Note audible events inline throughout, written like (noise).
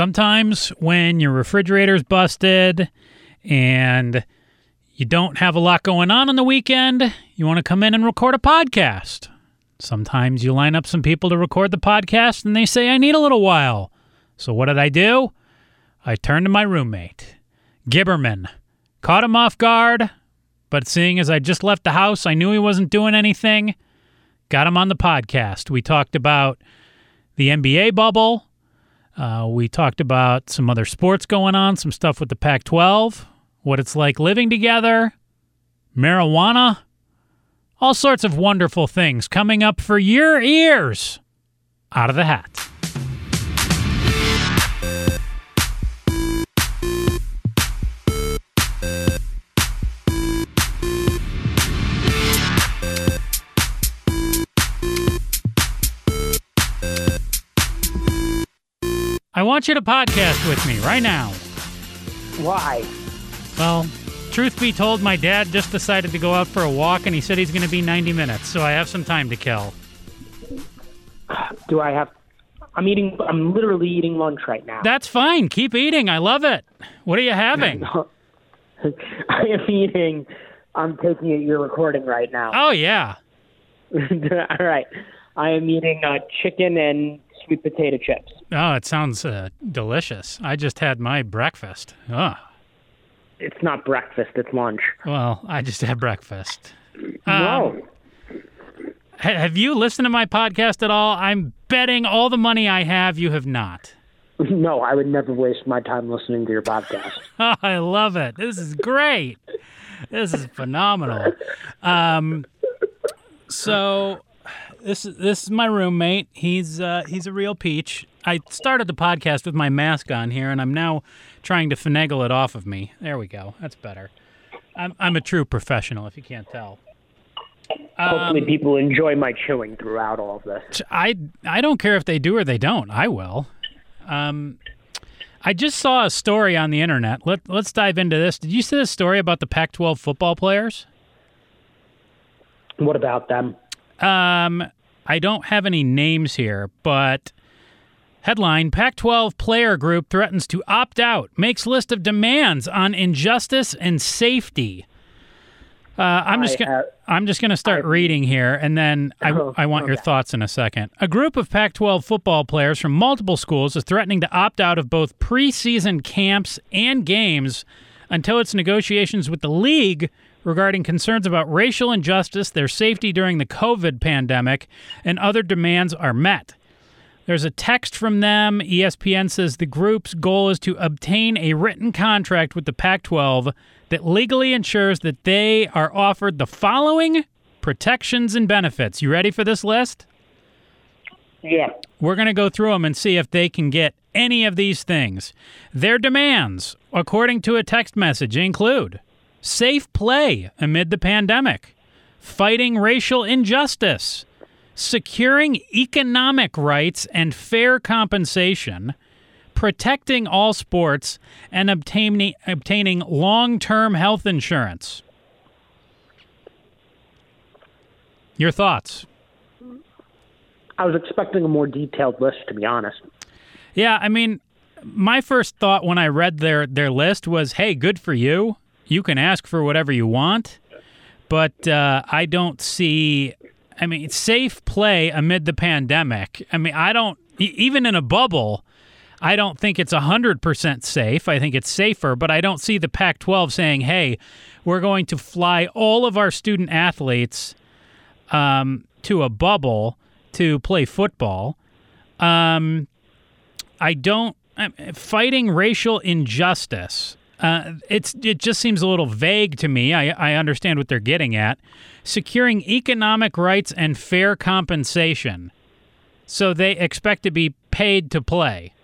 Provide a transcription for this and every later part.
Sometimes when your refrigerator's busted and you don't have a lot going on on the weekend, you want to come in and record a podcast. Sometimes you line up some people to record the podcast and they say, I need a little while. So what did I do? I turned to my roommate, Gibberman. Caught him off guard, but seeing as I just left the house, I knew he wasn't doing anything. Got him on the podcast. We talked about the NBA bubble. Uh, we talked about some other sports going on, some stuff with the Pac 12, what it's like living together, marijuana, all sorts of wonderful things coming up for your ears out of the hat. I want you to podcast with me right now. Why? Well, truth be told, my dad just decided to go out for a walk and he said he's going to be 90 minutes, so I have some time to kill. Do I have? I'm eating. I'm literally eating lunch right now. That's fine. Keep eating. I love it. What are you having? (laughs) I am eating. I'm taking it. You're recording right now. Oh, yeah. (laughs) All right. I am eating uh, chicken and sweet potato chips. Oh, it sounds uh, delicious. I just had my breakfast. Oh, It's not breakfast. It's lunch. well, I just had breakfast. no. Ha- have you listened to my podcast at all? I'm betting all the money I have you have not. (laughs) No, I would never waste my time listening to your podcast. (laughs) Oh, I love it. This is great. This is phenomenal. Um, so this is this is my roommate. He's uh, he's a real peach. I started the podcast with my mask on here, and I'm now trying to finagle it off of me. There we go. That's better. I'm I'm a true professional, if you can't tell. Hopefully, people enjoy my chewing throughout all of this. I I don't care if they do or they don't. I will. Um, I just saw a story on the internet. Let Let's dive into this. Did you see the story about the Pac-12 football players? What about them? Um, I don't have any names here, but headline: Pac-12 player group threatens to opt out. Makes list of demands on injustice and safety. Uh, I'm just gonna have- I'm just gonna start reading here, and then I, Oh, I want your thoughts in a second. A group of Pac-12 football players from multiple schools is threatening to opt out of both preseason camps and games until its negotiations with the league regarding concerns about racial injustice, their safety during the COVID pandemic, and other demands are met. There's a text from them. ESPN says the group's goal is to obtain a written contract with the Pac 12 that legally ensures that they are offered the following protections and benefits. You ready for this list? Yeah. We're going to go through them and see if they can get any of these things. Their demands, according to a text message, include safe play amid the pandemic, fighting racial injustice, securing economic rights and fair compensation, protecting all sports, and obtaining, obtaining long term health insurance. Your thoughts? I was expecting a more detailed list, to be honest. Yeah, I mean, my first thought when I read their their list was, "Hey, good for you. You can ask for whatever you want." But uh, I don't see. I mean, safe play amid the pandemic. I mean, I don't even in a bubble. I don't think it's 100% safe. I think it's safer, but I don't see the Pac 12 saying, hey, we're going to fly all of our student athletes um, to a bubble to play football. Um, I don't fighting racial injustice. Uh, it's it just seems a little vague to me. I, I understand what they're getting at. Securing economic rights and fair compensation, so they expect to be paid to play.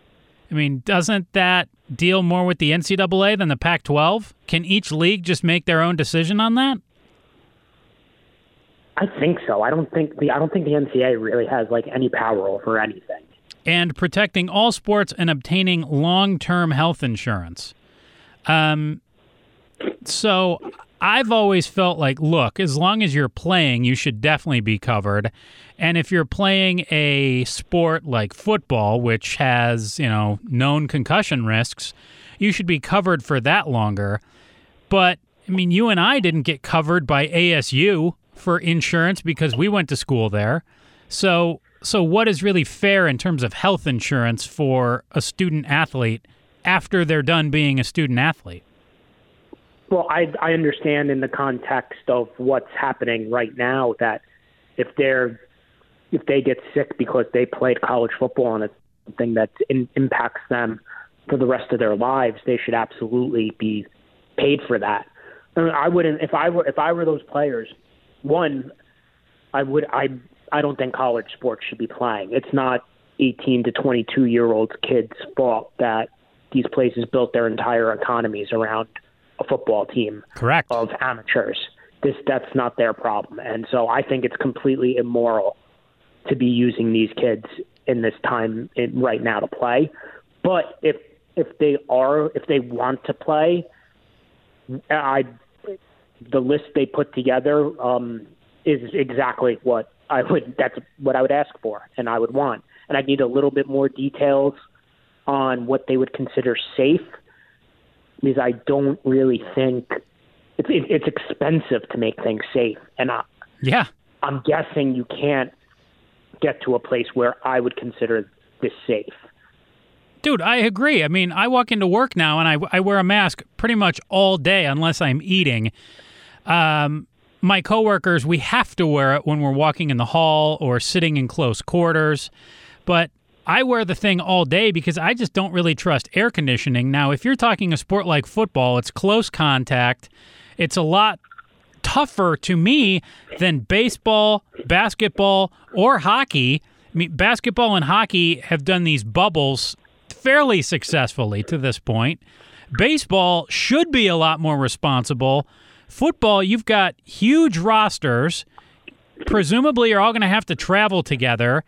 I mean, doesn't that deal more with the NCAA than the Pac-12? Can each league just make their own decision on that? I think so. I don't think the I don't think the NCAA really has like any power over anything. and protecting all sports and obtaining long-term health insurance. Um, so I've always felt like, look, as long as you're playing, you should definitely be covered. And if you're playing a sport like football, which has, you know, known concussion risks, you should be covered for that longer. But I mean, you and I didn't get covered by ASU for insurance because we went to school there. So, so what is really fair in terms of health insurance for a student athlete after they're done being a student athlete? Well, I I understand in the context of what's happening right now that if they're if they get sick because they played college football and it's something that in, impacts them for the rest of their lives, they should absolutely be paid for that. I, mean, I wouldn't if I were if I were those players. One, I would I I don't think college sports should be playing. It's not 18 to 22 year old kids' fault that these places built their entire economies around a football team Correct. of amateurs. This that's not their problem, and so I think it's completely immoral to be using these kids in this time in, right now to play. But if if they are if they want to play, I the list they put together um, is exactly what I would that's what I would ask for and I would want, and I need a little bit more details on what they would consider safe because I don't really think it's it, it's expensive to make things safe, and I, Yeah. I'm guessing you can't get to a place where I would consider this safe. Dude, I agree. I mean, I walk into work now and I, I wear a mask pretty much all day unless I'm eating. Um, my coworkers, we have to wear it when we're walking in the hall or sitting in close quarters. But I wear the thing all day because I just don't really trust air conditioning. Now, if you're talking a sport like football, it's close contact. It's a lot tougher to me than baseball, basketball, or hockey. I mean, basketball and hockey have done these bubbles fairly successfully to this point. Baseball should be a lot more responsible. Football, you've got huge rosters. Presumably, you're all going to have to travel together.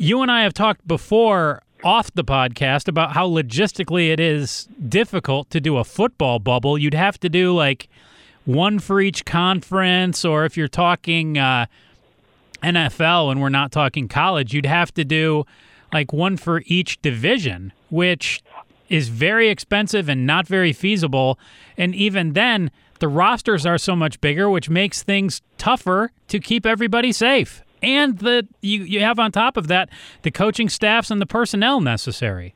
You and I have talked before off the podcast about how logistically it is difficult to do a football bubble. You'd have to do like one for each conference, or if you're talking uh, NFL and we're not talking college, you'd have to do like one for each division, which is very expensive and not very feasible. And even then, the rosters are so much bigger, which makes things tougher to keep everybody safe. And the you, you have on top of that the coaching staffs and the personnel necessary.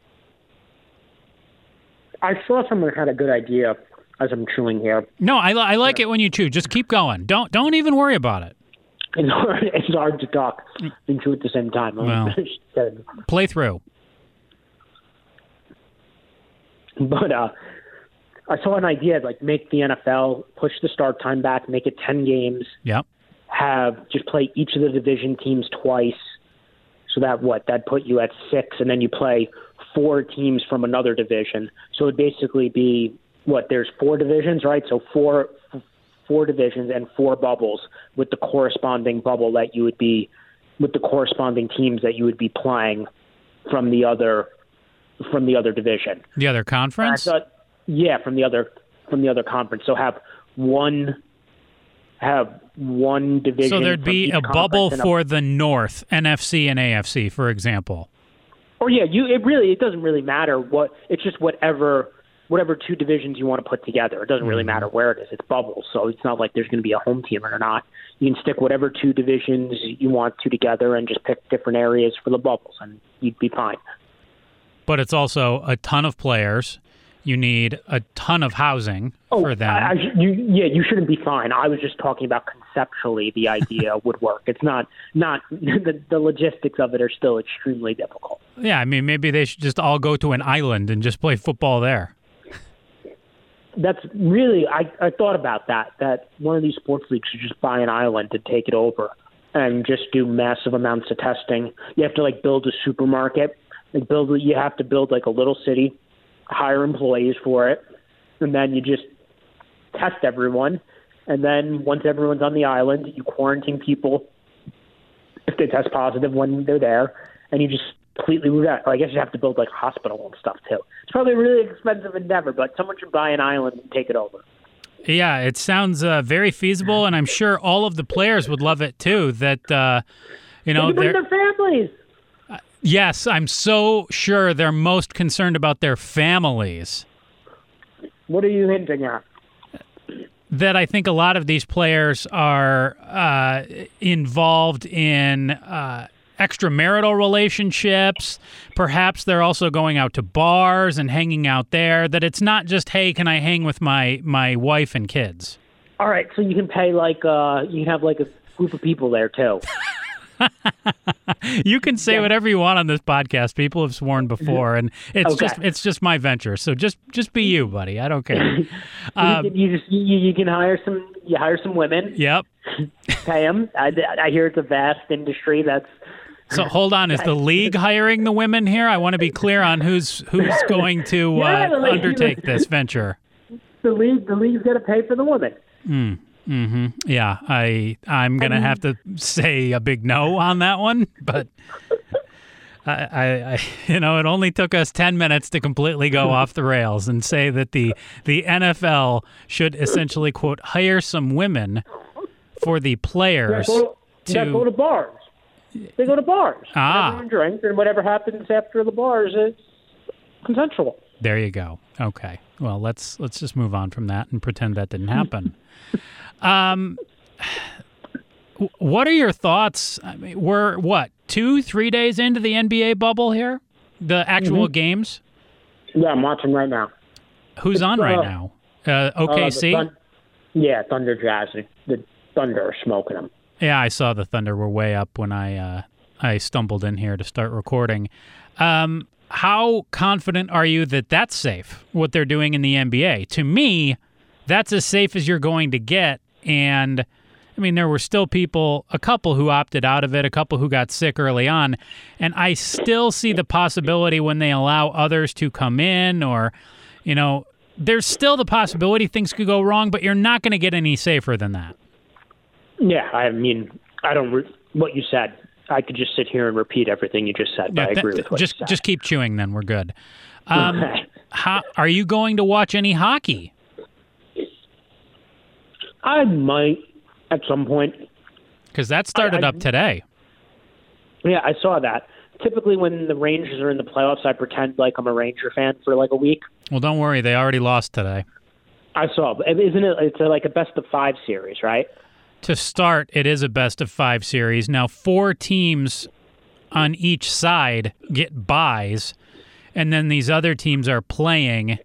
I saw someone had a good idea as I'm chewing here. No, I, I like it when you chew. Just keep going. Don't don't even worry about it. (laughs) It's hard, it's hard to talk and chew at the same time. Well. (laughs) Play through. but uh, I saw an idea like make the NFL push the start time back, make it ten games, Yep. Have just play each of the division teams twice. So that what that put you at six, and then you play four teams from another division. So it'd basically be what there's four divisions, right? So four four divisions and four bubbles with the corresponding bubble that you would be with the corresponding teams that you would be playing from the other from the other division. The other conference. thought, yeah, from the other from the other conference. So have one have one division. So there'd be a bubble and a- for the North, NFC and AFC, for example. Or yeah, you it really it doesn't really matter what it's just whatever whatever two divisions you want to put together. It doesn't really hmm. matter where it is. It's bubbles, so it's not like there's going to be a home team or not. You can stick whatever two divisions you want to together and just pick different areas for the bubbles, and you'd be fine. But it's also a ton of players. You need a ton of housing oh, for them. Oh, I, I, you, yeah, you shouldn't be fine. I was just talking about conceptually the idea (laughs) would work. It's not not (laughs) the, the logistics of it are still extremely difficult. yeah, I mean, maybe they should just all go to an island and just play football there. That's really I, I thought about that. That one of these sports leagues should just buy an island and take it over and just do massive amounts of testing. You have to like build a supermarket. Like build you have to build like a little city, hire employees for it, and then you just test everyone. And then once everyone's on the island, you quarantine people if they test positive when they're there, and you just completely root out. I guess you have to build like a hospital and stuff too. It's probably a really expensive endeavor, but someone should buy an island and take it over. Yeah, it sounds uh, very feasible, and I'm sure all of the players would love it too. That uh, you know, They bring their families. Yes, I'm so sure they're most concerned about their families. What are you hinting at? that I think a lot of these players are uh, involved in uh, extramarital relationships. Perhaps they're also going out to bars and hanging out there. That it's not just, hey, can I hang with my my wife and kids? All right, so you can pay like uh, you can have like a group of people there too. (laughs) (laughs) You can say whatever you want on this podcast. People have sworn mm-hmm. before, and it's Okay. just it's just my venture. So just just be you, buddy. I don't care. (laughs) you, uh, can, you just you, you can hire some you hire some women, yep. (laughs) pay them. I, I hear it's a vast industry. That's So hold on, is the league hiring the women here? I want to be clear on who's who's going to Yeah, uh, undertake this venture. the league. The league's got to pay for the women. Hmm. Yeah, I I'm gonna have to say a big no on that one, but (laughs) I, I, I you know it only took us ten minutes to completely go (laughs) off the rails and say that the the NFL should essentially quote hire some women for the players. Go, to, yeah, to- go to bars. They go to bars. Ah. Everyone drinks, and whatever happens after the bars is consensual. There you go. Okay. Well, let's let's just move on from that and pretend that didn't happen. (laughs) um, what are your thoughts? I mean, we're what two, three days into the NBA bubble here, the actual games. Yeah, I'm watching right now. Who's on right uh, now? Uh, Uh, OKC. Thun- yeah, Thunder Jazz. The Thunder are smoking them. yeah, I saw the Thunder were way up when I uh, I stumbled in here to start recording. Um, how confident are you that that's safe? What they're doing in the NBA? To me, that's as safe as you're going to get. And I mean, there were still people, a couple who opted out of it, a couple who got sick early on. And I still see the possibility when they allow others to come in, or, you know, there's still the possibility things could go wrong, but you're not going to get any safer than that. Yeah, I mean, I don't. Re- what you said, I could just sit here and repeat everything you just said. But I th- agree with what just you said. just keep chewing, then we're good. (laughs) Um, how, are you going to watch any hockey? I might at some point. Because that started I- up today. Yeah, I saw that. Typically, when the Rangers are in the playoffs, I pretend like I'm a Ranger fan for like a week. Well, don't worry, they already lost today. I saw, isn't it? It's a, like a best of five series, right? To start, it is a best of five series. Now, four teams on each side get buys, and then these other teams are playing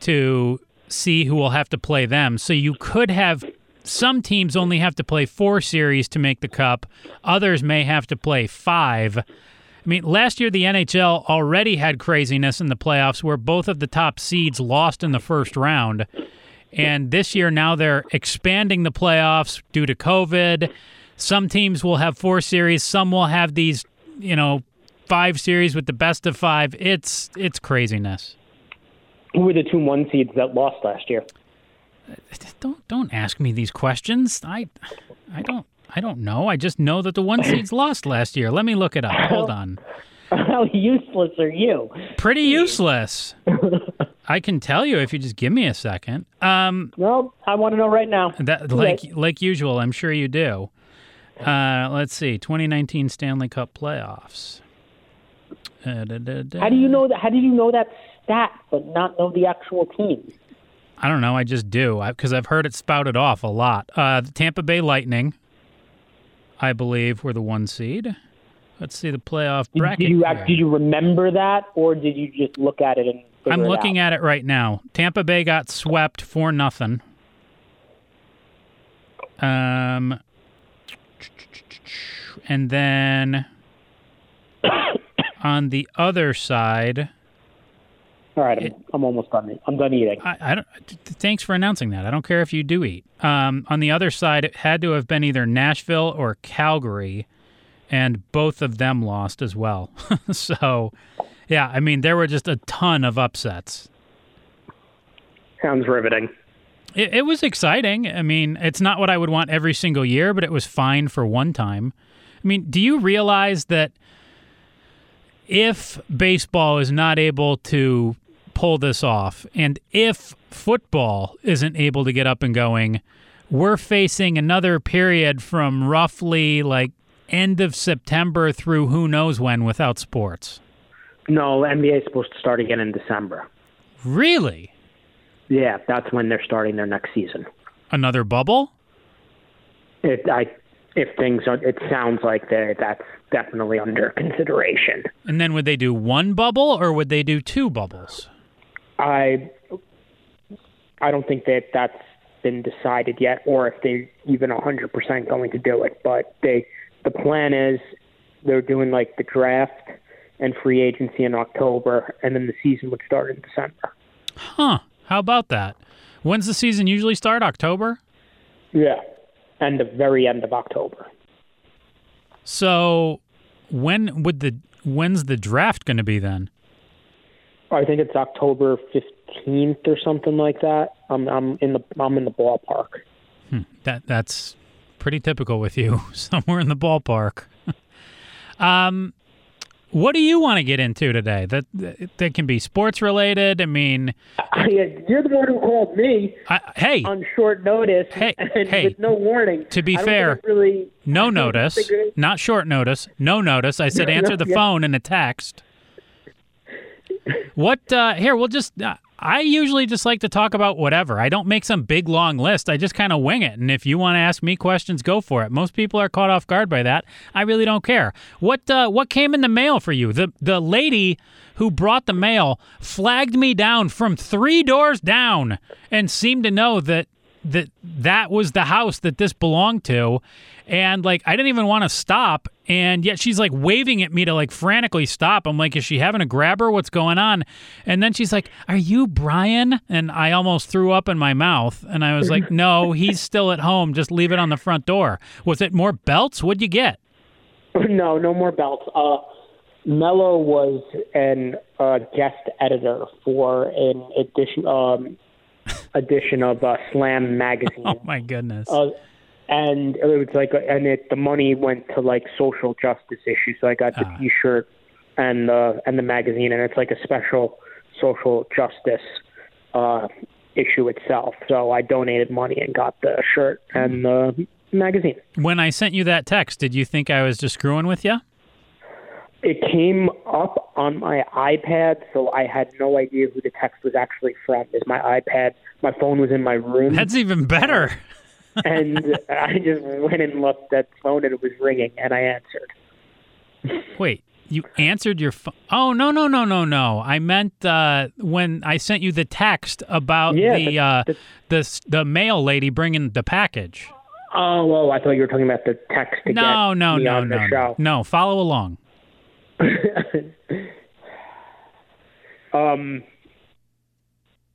to see who will have to play them. So you could have some teams only have to play four series to make the cup, others may have to play five. I mean, last year the NHL already had craziness in the playoffs where both of the top seeds lost in the first round. And this year now they're expanding the playoffs due to COVID. Some teams will have four series, some will have these, you know, five series with the best of 5. It's it's craziness. Who were the two one seeds that lost last year? Don't don't ask me these questions. I I don't I don't know. I just know that the one seeds (laughs) lost last year. Let me look it up. Hold on. How useless are you? Pretty useless. I can tell you if you just give me a second. Um, Well, I want to know right now. that like like usual, I'm sure you do. Uh, let's see, 2019 Stanley Cup playoffs. Uh, da, da, da. How do you know that? How do you know that stat but not know the actual team? I don't know. I just do because I've heard it spouted off a lot. Uh, the Tampa Bay Lightning, I believe, were the one seed. Let's see the playoff Did, bracket. did you here. act, did you remember that, or did you just look at it and? I'm looking out? at it right now. Tampa Bay got swept for nothing. Um, and then (coughs) on the other side, All right, I'm, I'm almost done. I'm done eating. I, I don't. Thanks for announcing that. I don't care if you do eat. Um, on the other side, it had to have been either Nashville or Calgary, and both of them lost as well. (laughs) so, yeah, I mean, there were just a ton of upsets. Sounds riveting. It, it was exciting. I mean, it's not what I would want every single year, but it was fine for one time. I mean, do you realize that if baseball is not able to pull this off, and if football isn't able to get up and going, we're facing another period from roughly like end of September through who knows when without sports. No, NBA is supposed to start again in December. Really? Yeah, that's when they're starting their next season. Another bubble? It, I, if things are, it sounds like they, that's definitely under consideration. And then would they do one bubble or would they do two bubbles? I, I don't think that that's been decided yet, or if they even 100% going to do it. But they, the plan is they're doing like the draft and free agency in October, and then the season would start in December. Huh. How about that? When's the season usually start? October? Yeah, and the very end of October. So when would the when's the draft going to be then? I think it's October 15th or something like that. I'm I'm in the I'm in the ballpark. Hmm. That that's pretty typical with you. (laughs) Somewhere in the ballpark. (laughs) um what do you want to get into today? That that can be sports related. I mean, (laughs) you're the one who called me. I, hey, on short notice. Hey, and hey, with no warning. To be fair, really, no notice, not short notice. No notice. I said answer the phone in a text. What? Uh, here, we'll just. Uh, I usually just like to talk about whatever. I don't make some big long list. I just kind of wing it. And if you want to ask me questions, go for it. Most people are caught off guard by that. I really don't care. What uh, what came in the mail for you? The the lady who brought the mail flagged me down from three doors down and seemed to know that that that was the house that this belonged to and like I didn't even want to stop and yet she's like waving at me to like frantically stop. I'm like, is she having a grabber? What's going on? And then she's like, Are you Brian? And I almost threw up in my mouth and I was like, No, he's still at home. Just leave it on the front door. Was it more belts? What'd you get? (laughs) No, no more belts. Uh Melo was an uh, guest editor for an edition um, edition of uh, Slam magazine. (laughs) oh my goodness! Uh, and it was like, and it the money went to like social justice issues. So I got the uh. T-shirt and the and the magazine, and it's like a special social justice uh, issue itself. So I donated money and got the shirt and the magazine. When I sent you that text, did you think I was just screwing with you? It came up on my iPad, so I had no idea who the text was actually from. Is my iPad? My phone was in my room. That's even better. (laughs) and I just went and looked at the phone, and it was ringing, and I answered. Wait, you answered your phone? Oh no no no no no! I meant uh, when I sent you the text about yeah, the, the, uh, the the the mail lady bringing the package. Oh well, I thought you were talking about the text. To no no me no no no. Follow along. (laughs) um,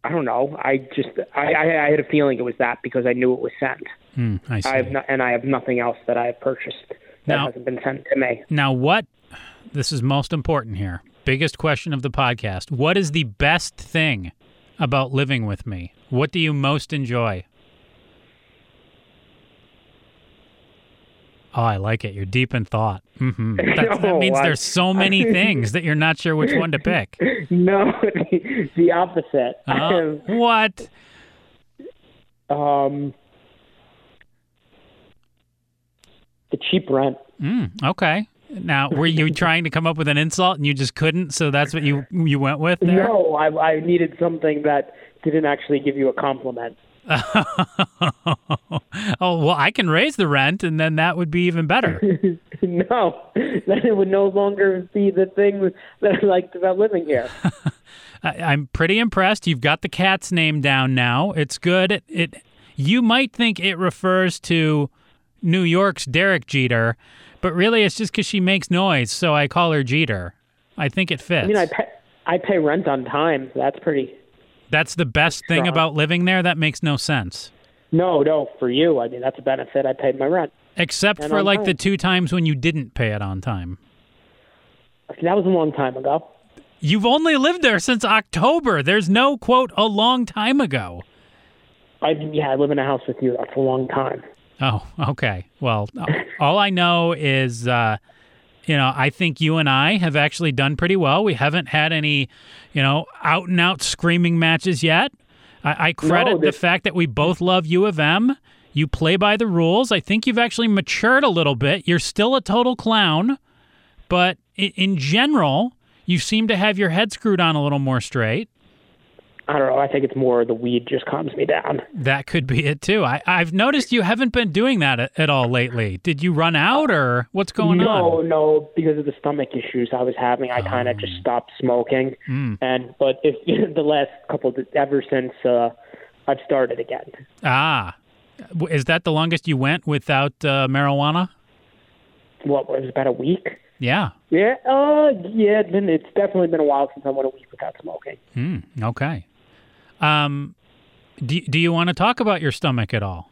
I don't know. I just I, I, I had a feeling it was that because I knew it was sent. Mm, I see. I have no, and I have nothing else that I have purchased that now, hasn't been sent to me. Now, what? This is most important here. Biggest question of the podcast. What is the best thing about living with me? What do you most enjoy? Oh, I like it. You're deep in thought. Mm-hmm. (laughs) That, that means there's so many (laughs) things that you're not sure which one to pick. (laughs) No, the, the opposite. Uh, what? Um, the cheap rent. Mm, okay. Now, were you trying to come up with an insult and you just couldn't? So that's what you you went with? There? No, I, I needed something that didn't actually give you a compliment. (laughs) oh well, I can raise the rent, and then that would be even better. (laughs) no, then it would no longer be the thing that I liked about living here. (laughs) I'm pretty impressed. You've got the cat's name down now. It's good. It, it you might think it refers to New York's Derek Jeter, but really it's just because she makes noise, so I call her Jeter. I think it fits. I mean, I pay, I pay rent on time. So that's pretty that's the best thing Strong. about living there? That makes no sense. No, no, for you. I mean, that's a benefit. I paid my rent. Except And for like time. the two times when you didn't pay it on time. That was a long time ago. You've only lived there since October. There's no quote a long time ago. I yeah, I live in a house with you. That's a long time. Oh, okay. Well, all I know is, uh, you know, I think you and I have actually done pretty well. We haven't had any, you know, out and out screaming matches yet. I, I credit No, the fact that we both love U of M. You play by the rules. I think you've actually matured a little bit. You're still a total clown, but in, in general, you seem to have your head screwed on a little more straight. I don't know. I think it's more the weed just calms me down. That could be it too. I, I've noticed you haven't been doing that at, at all lately. Did you run out or what's going no, on? no, no, because of the stomach issues I was having, I kind of Oh. just stopped smoking. Mm. And but if (laughs) the last couple, of, ever since uh, I've started again. Ah, is that the longest you went without uh, marijuana? What was it, about a week? Yeah. Yeah, uh, yeah. It's, been, it's definitely been a while since I went a week without smoking. Hmm. Okay. Um, do do you want to talk about your stomach at all?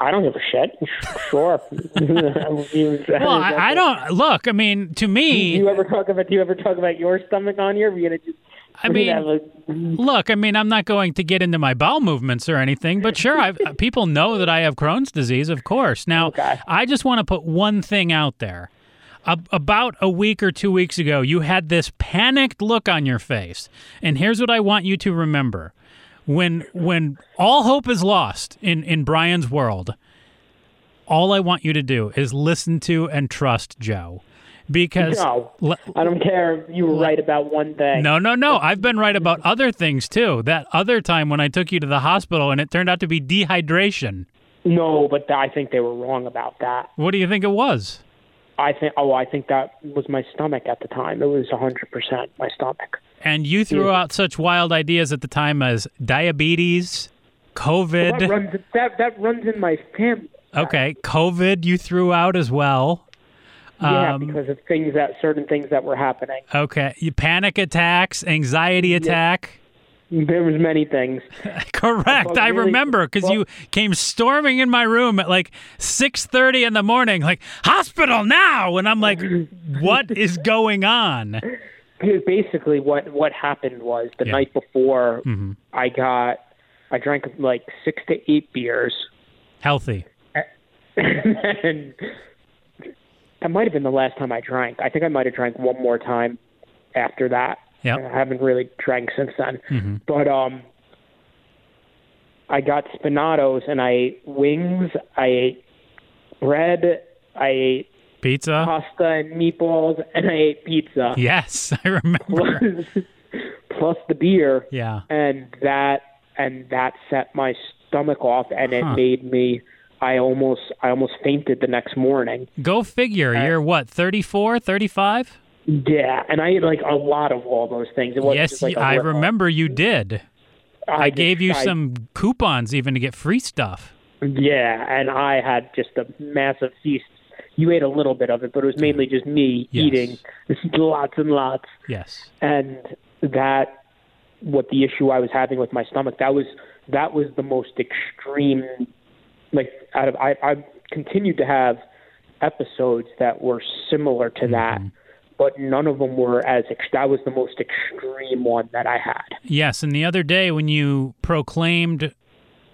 I don't give a shit. (laughs) Sure. (laughs) Well, I, I don't look. I mean, to me, Do you ever talk about? Do you ever talk about your stomach on here? Are you gonna just? I mean, a- look. I mean, I'm not going to get into my bowel movements or anything, but sure, I've, (laughs) people know that I have Crohn's disease, of course. Now, Okay. I just want to put one thing out there. A- about a week or two weeks ago, you had this panicked look on your face, and here's what I want you to remember: when when all hope is lost in in Brian's world, all I want you to do is listen to and trust Joe, because no, le- I don't care if you were right about one thing. no, no, no. I've been right about other things too. That other time when I took you to the hospital and it turned out to be dehydration. No, but I think they were wrong about that. What do you think it was? I think. Oh, I think that was my stomach at the time. It was hundred percent my stomach. And you threw out such wild ideas at the time as diabetes, That COVID. runs. That that runs in my family. Okay, COVID you threw out as well. Yeah, Um, because of things that certain things that were happening. Okay, you panic attacks, anxiety attack. There was many things. (laughs) Correct. I really- remember because well- you came storming in my room at like six thirty in the morning, like hospital now, and I'm like, (laughs) "What is going on?" Basically, what what happened was the Yeah. night before hmm I got, I drank like six to eight beers, Healthy. (laughs) and that might have been the last time I drank. I think I might have drank one more time after that. Yep. I haven't really drank since then. Mhm. But um, I got Spinato's and I ate wings. I ate bread. I ate Pizza. pasta and meatballs, and I ate pizza. Yes, (laughs) I remember. Plus, plus the beer, Yeah. and that and that set my stomach off, and it made me. I almost I almost fainted the next morning. Go figure. You're what, 34, 35? Yeah, and I ate like a lot of all those things. It wasn't Yes, just like I remember you did. I, just- gave you I- some coupons even to get free stuff. Yeah, and I had just a massive feast. You ate a little bit of it, but it was mainly just me Yes. eating (laughs) lots and lots. Yes. and that what the issue I was having with my stomach that was that was the most extreme like out of I I continued to have episodes that were similar to that mm-hmm. But none of them were as ex- that was the most extreme one that I had Yes, and the other day when you proclaimed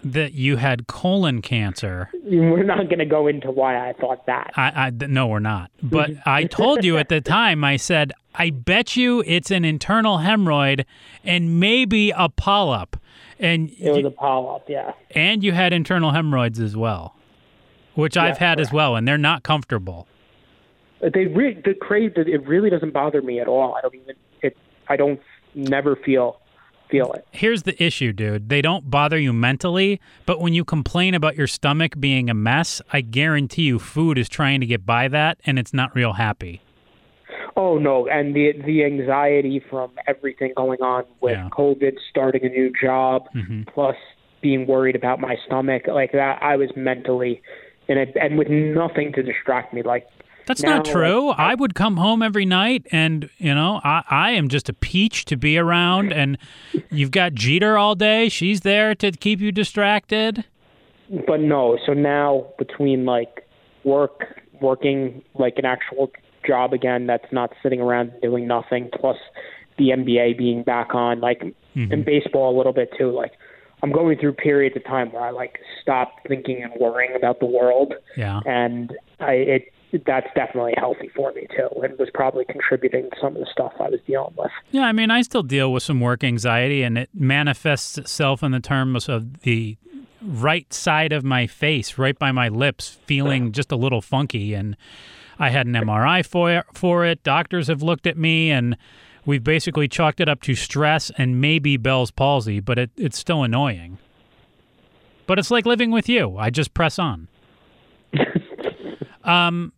that you had colon cancer, we're not going to go into why I thought that I, I no, we're not. But (laughs) I told you at the time. I said, I bet you it's an internal hemorrhoid and maybe a polyp, and it was you, a polyp yeah and you had internal hemorrhoids as well, which I've had as well, and they're not comfortable. They re- the craze it really doesn't bother me at all I don't even it I don't never feel feel it Here's the issue, dude. They don't bother you mentally, but when you complain about your stomach being a mess, I guarantee you food is trying to get by that and it's not real happy. Oh no, and the the anxiety from everything going on with Yeah. COVID, starting a new job, Mhm. plus being worried about my stomach, like that, I was mentally and it, and with nothing to distract me. Like That's Now, not true. like, I would come home every night and, you know, I, I am just a peach to be around. And you've got Jeter all day. She's there to keep you distracted. but no, so now between like work, working like an actual job again, that's not sitting around doing nothing, plus the NBA being back on, like mm-hmm. and baseball a little bit too, like. I'm going through periods of time where I like stop thinking and worrying about the world, Yeah. and I it that's definitely healthy for me too, and was probably contributing to some of the stuff I was dealing with. Yeah, I mean, I still deal with some work anxiety, and it manifests itself in the terms of the right side of my face, right by my lips, feeling just a little funky. And I had an MRI for for it. Doctors have looked at me, and we've basically chalked it up to stress and maybe Bell's palsy, but it, it's still annoying. But it's like living with you. I just press on. (laughs) um,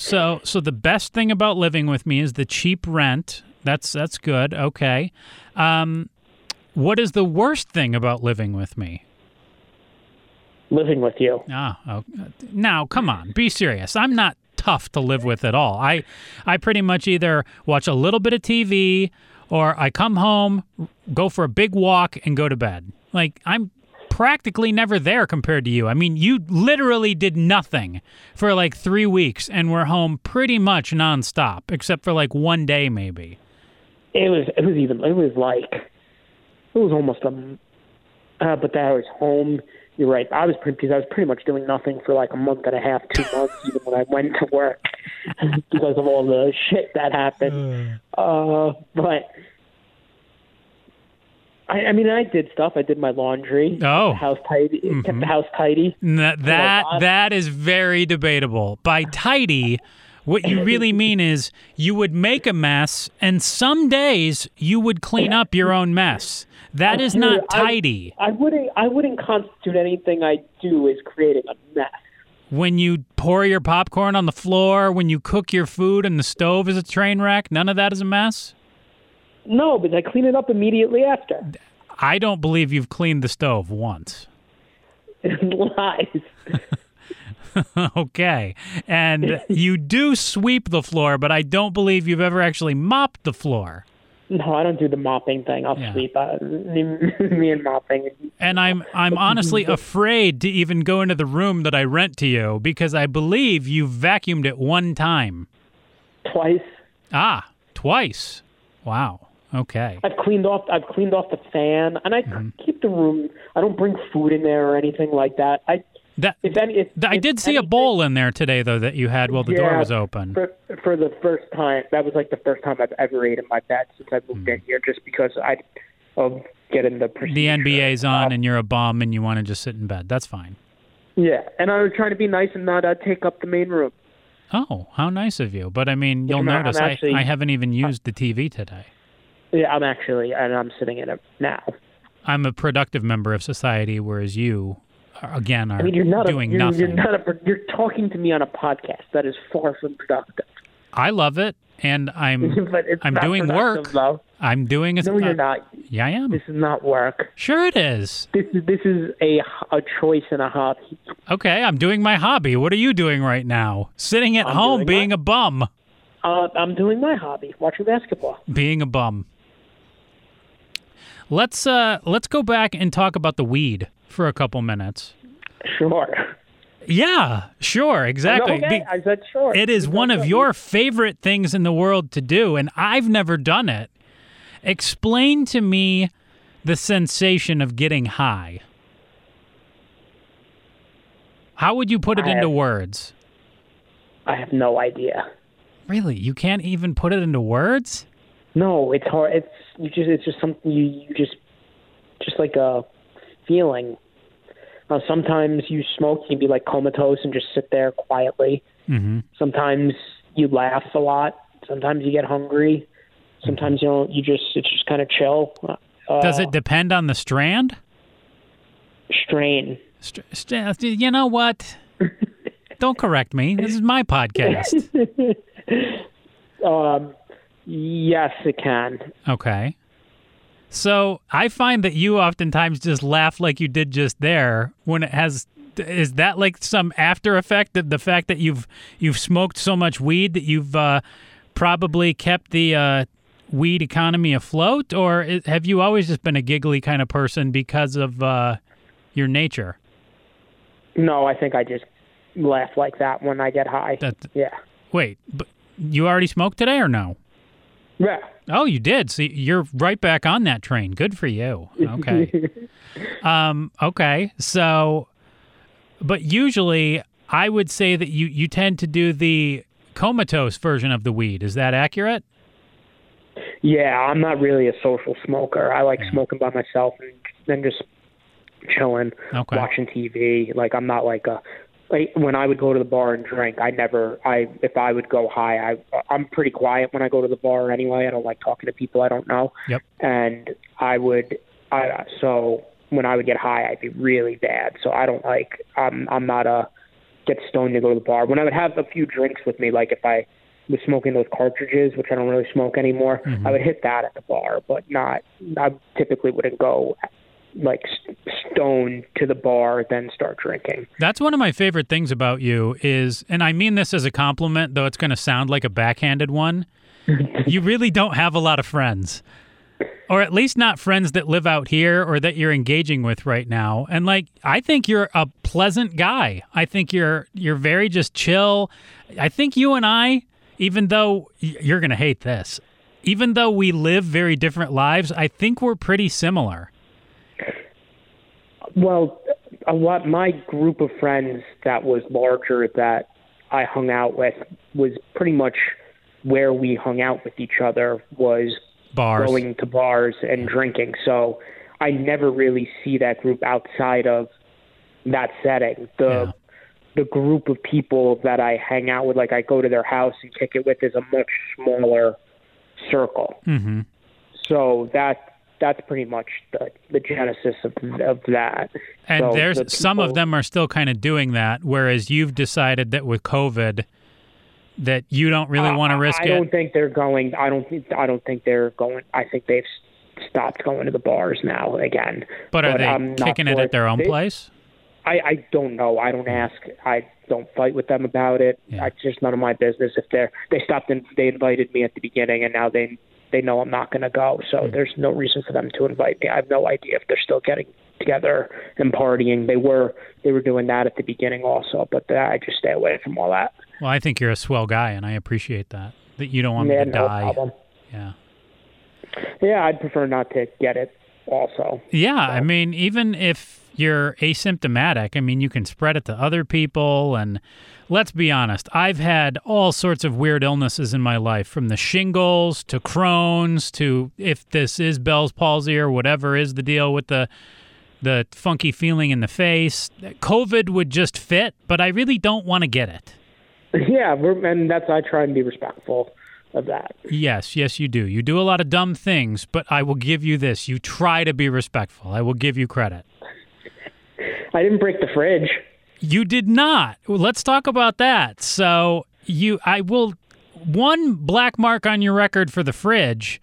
so so the best thing about living with me is the cheap rent. That's that's good. Okay. Um, what is the worst thing about living with me? Living with you. Ah, oh, now come on, be serious. I'm not tough to live with at all. I I pretty much either watch a little bit of TV or I come home, go for a big walk and go to bed. Like I'm practically never there compared to you. I mean, you literally did nothing for like 3 weeks and we're home pretty much nonstop except for like one day maybe. It was it was even it was like it was almost a uh, but that I was home you're right. I was pretty because I was pretty much doing nothing for like a month and a half, two (laughs) months, even when I went to work (laughs) because of all the shit that happened. Uh, but I, I mean, I did stuff. I did my laundry. Oh, house tidy. Mm-hmm. Kept the house tidy. That that, that is very debatable. By tidy. What you really (laughs) mean is you would make a mess, and some days you would clean up your own mess. That is not tidy. I, I wouldn't. I wouldn't constitute anything I do as creating a mess. When you pour your popcorn on the floor, when you cook your food and the stove is a train wreck, none of that is a mess. No, but I clean it up immediately after. I don't believe you've cleaned the stove once. (laughs) Lies. (laughs) okay. And you do sweep the floor, but I don't believe you've ever actually mopped the floor. No, I don't do the mopping thing. I'll yeah. sleep. Uh, (laughs) me and mopping. And I'm I'm honestly afraid to even go into the room that I rent to you because I believe you vacuumed it one time. Twice. Ah, twice. Wow. Okay. I've cleaned off. I've cleaned off the fan, and I mm-hmm. keep the room. I don't bring food in there or anything like that. I that, if any, if, I if did see anything, a bowl in there today, though, that you had while the yeah, door was open. For, for the first time, that was like the first time I've ever ate in my bed since I moved mm. in here, just because I of getting the the NBA's on um, and you're a bum and you want to just sit in bed. That's fine. Yeah, and I was trying to be nice and not uh, take up the main room. Oh, how nice of you! But I mean, you'll I'm, notice I'm actually, I, I haven't even used the TV today. Yeah, I'm actually, and I'm sitting in it now. I'm a productive member of society, whereas you again are I mean, you're not doing a, you're, nothing. You're not a, you're talking to me on a podcast. That is far from productive. I love it, and I'm (laughs) I'm doing work. Though. I'm doing a. No, you're uh, not. Yeah, I am. This is not work. Sure, it is. This is this is a a choice and a hobby. Okay, I'm doing my hobby. What are you doing right now? Sitting at I'm home, being my, a bum. Uh, I'm doing my hobby, watching basketball. Being a bum. Let's uh let's go back and talk about the weed for a couple minutes. Sure. Yeah, sure, exactly. Okay, Be- I said sure. It is one of your favorite things in the world to do, and I've never done it. Explain to me the sensation of getting high. How would you put it I into have, words? I have no idea. Really? You can't even put it into words? No, it's hard. It's you just it's just something you, you just just like a feeling uh, sometimes you smoke, you can be like comatose and just sit there quietly. Mm-hmm. Sometimes you laugh a lot. Sometimes you get hungry. Sometimes you don't. You just it's just kind of chill. Uh, Does it depend on the strand? Strain. St- you know what? (laughs) don't correct me. This is my podcast. (laughs) um, yes, it can. Okay. So I find that you oftentimes just laugh like you did just there when it has. Is that like some after effect of the fact that you've you've smoked so much weed that you've uh, probably kept the uh, weed economy afloat, or have you always just been a giggly kind of person because of uh, your nature? No, I think I just laugh like that when I get high. That, yeah. Wait, but you already smoked today or no? Yeah. Oh, you did. So you're right back on that train. Good for you. Okay. (laughs) um, okay. So, but usually I would say that you you tend to do the comatose version of the weed. Is that accurate? Yeah, I'm not really a social smoker. I like smoking by myself and then just chilling, Okay. watching TV. Like I'm not like a like when I would go to the bar and drink. I never. I if I would go high, I I'm pretty quiet when I go to the bar anyway. I don't like talking to people I don't know. Yep. And I would. I so when I would get high, I'd be really bad. So I don't like. I'm I'm not a get stoned to go to the bar. When I would have a few drinks with me, like if I was smoking those cartridges, which I don't really smoke anymore, mm-hmm. I would hit that at the bar, but not. I typically wouldn't go like stone to the bar then start drinking. That's one of my favorite things about you is, and I mean this as a compliment, though it's going to sound like a backhanded one. (laughs) you really don't have a lot of friends, or at least not friends that live out here or that you're engaging with right now. And like, I think you're a pleasant guy. I think you're you're very just chill. I think you and I, even though you're going to hate this, even though we live very different lives, I think we're pretty similar. Well, a lot. My group of friends that was larger that I hung out with was pretty much where we hung out with each other was Bars. going to bars and drinking. So I never really see that group outside of that setting. The Yeah. the group of people that I hang out with, like I go to their house and kick it with, is a much smaller circle. hmm So that that's pretty much the the genesis of of that. And So there's the some of them are still kind of doing that, whereas you've decided that with COVID, that you don't really want to risk I it. I don't think they're going. I don't. think I don't think they're going. I think they've stopped going to the bars now again. But are but they I'm kicking it at their own They- place? I, I don't know. I don't ask. I don't fight with them about it. Yeah. It's just none of my business. If they're they stopped and they invited me at the beginning, and now they they know I'm not going to go. So Hmm. there's no reason for them to invite me. I have no idea if they're still getting together and partying. They were they were doing that at the beginning also, but uh, I just stay away from all that. Well, I think you're a swell guy, and I appreciate that. That you don't want yeah, me to no die. problem. Yeah. Yeah, I'd prefer not to get it. Also, Yeah, I mean, even if you're asymptomatic, I mean, you can spread it to other people. And let's be honest, I've had all sorts of weird illnesses in my life, from the shingles to Crohn's to if this is Bell's palsy or whatever is the deal with the the funky feeling in the face. COVID would just fit, but I really don't want to get it. yeah, and that's I try and be respectful of that. Yes, yes, you do. You do a lot of dumb things, but I will give you this. You try to be respectful. I will give you credit. I didn't break the fridge. You did not. Let's talk about that. So you, I will. One black mark on your record for the fridge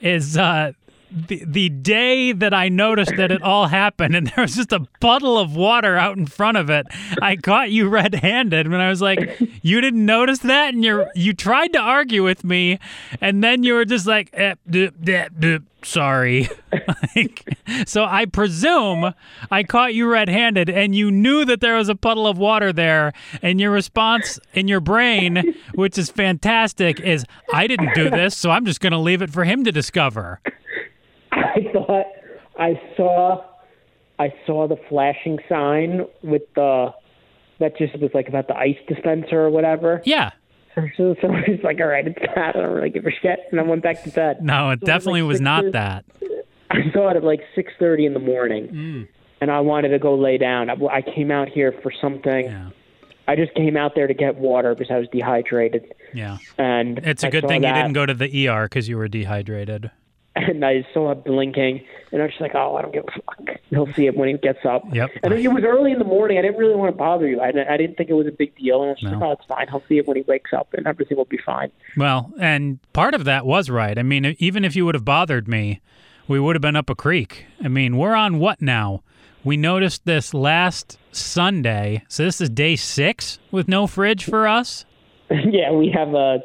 is uh, the the day that I noticed that it all happened, and there was just a puddle of water out in front of it. I caught you red-handed, and I was like, "You didn't notice that?" And you you tried to argue with me, and then you were just like, eh, duh, duh, duh, "Sorry." (laughs) like, so I presume I caught you red-handed, and you knew that there was a puddle of water there, and your response in your brain, which is fantastic, is, "I didn't do this, so I'm just going to leave it for him to discover." I thought I saw I saw the flashing sign with the that just was like about the ice dispenser or whatever. Yeah. So, so (laughs) I was like, all right, it's that. I don't really give a shit, and I went back to bed. No, it definitely was not six- that. I saw it at like six thirty in the morning, Mm. and I wanted to go lay down. I, I came out here for something. Yeah. I just came out there to get water because I was dehydrated, Yeah. and It's a I good thing that, you didn't go to the ER because you were dehydrated. And I saw it blinking, and I was just like, "Oh, I don't give a fuck." He'll see it when he gets up. Yep. And it was early in the morning. I didn't really want to bother you. I, didn't- I didn't think it was a big deal. And I was just No. like, "Oh, it's fine. He'll see it when he wakes up, and everything will be fine." Well, and part of that was right. I mean, even if you would have bothered me, we would have been up a creek. I mean, we're on what now? We noticed this last Sunday. So this is day six with no fridge for us. (laughs) yeah, we have a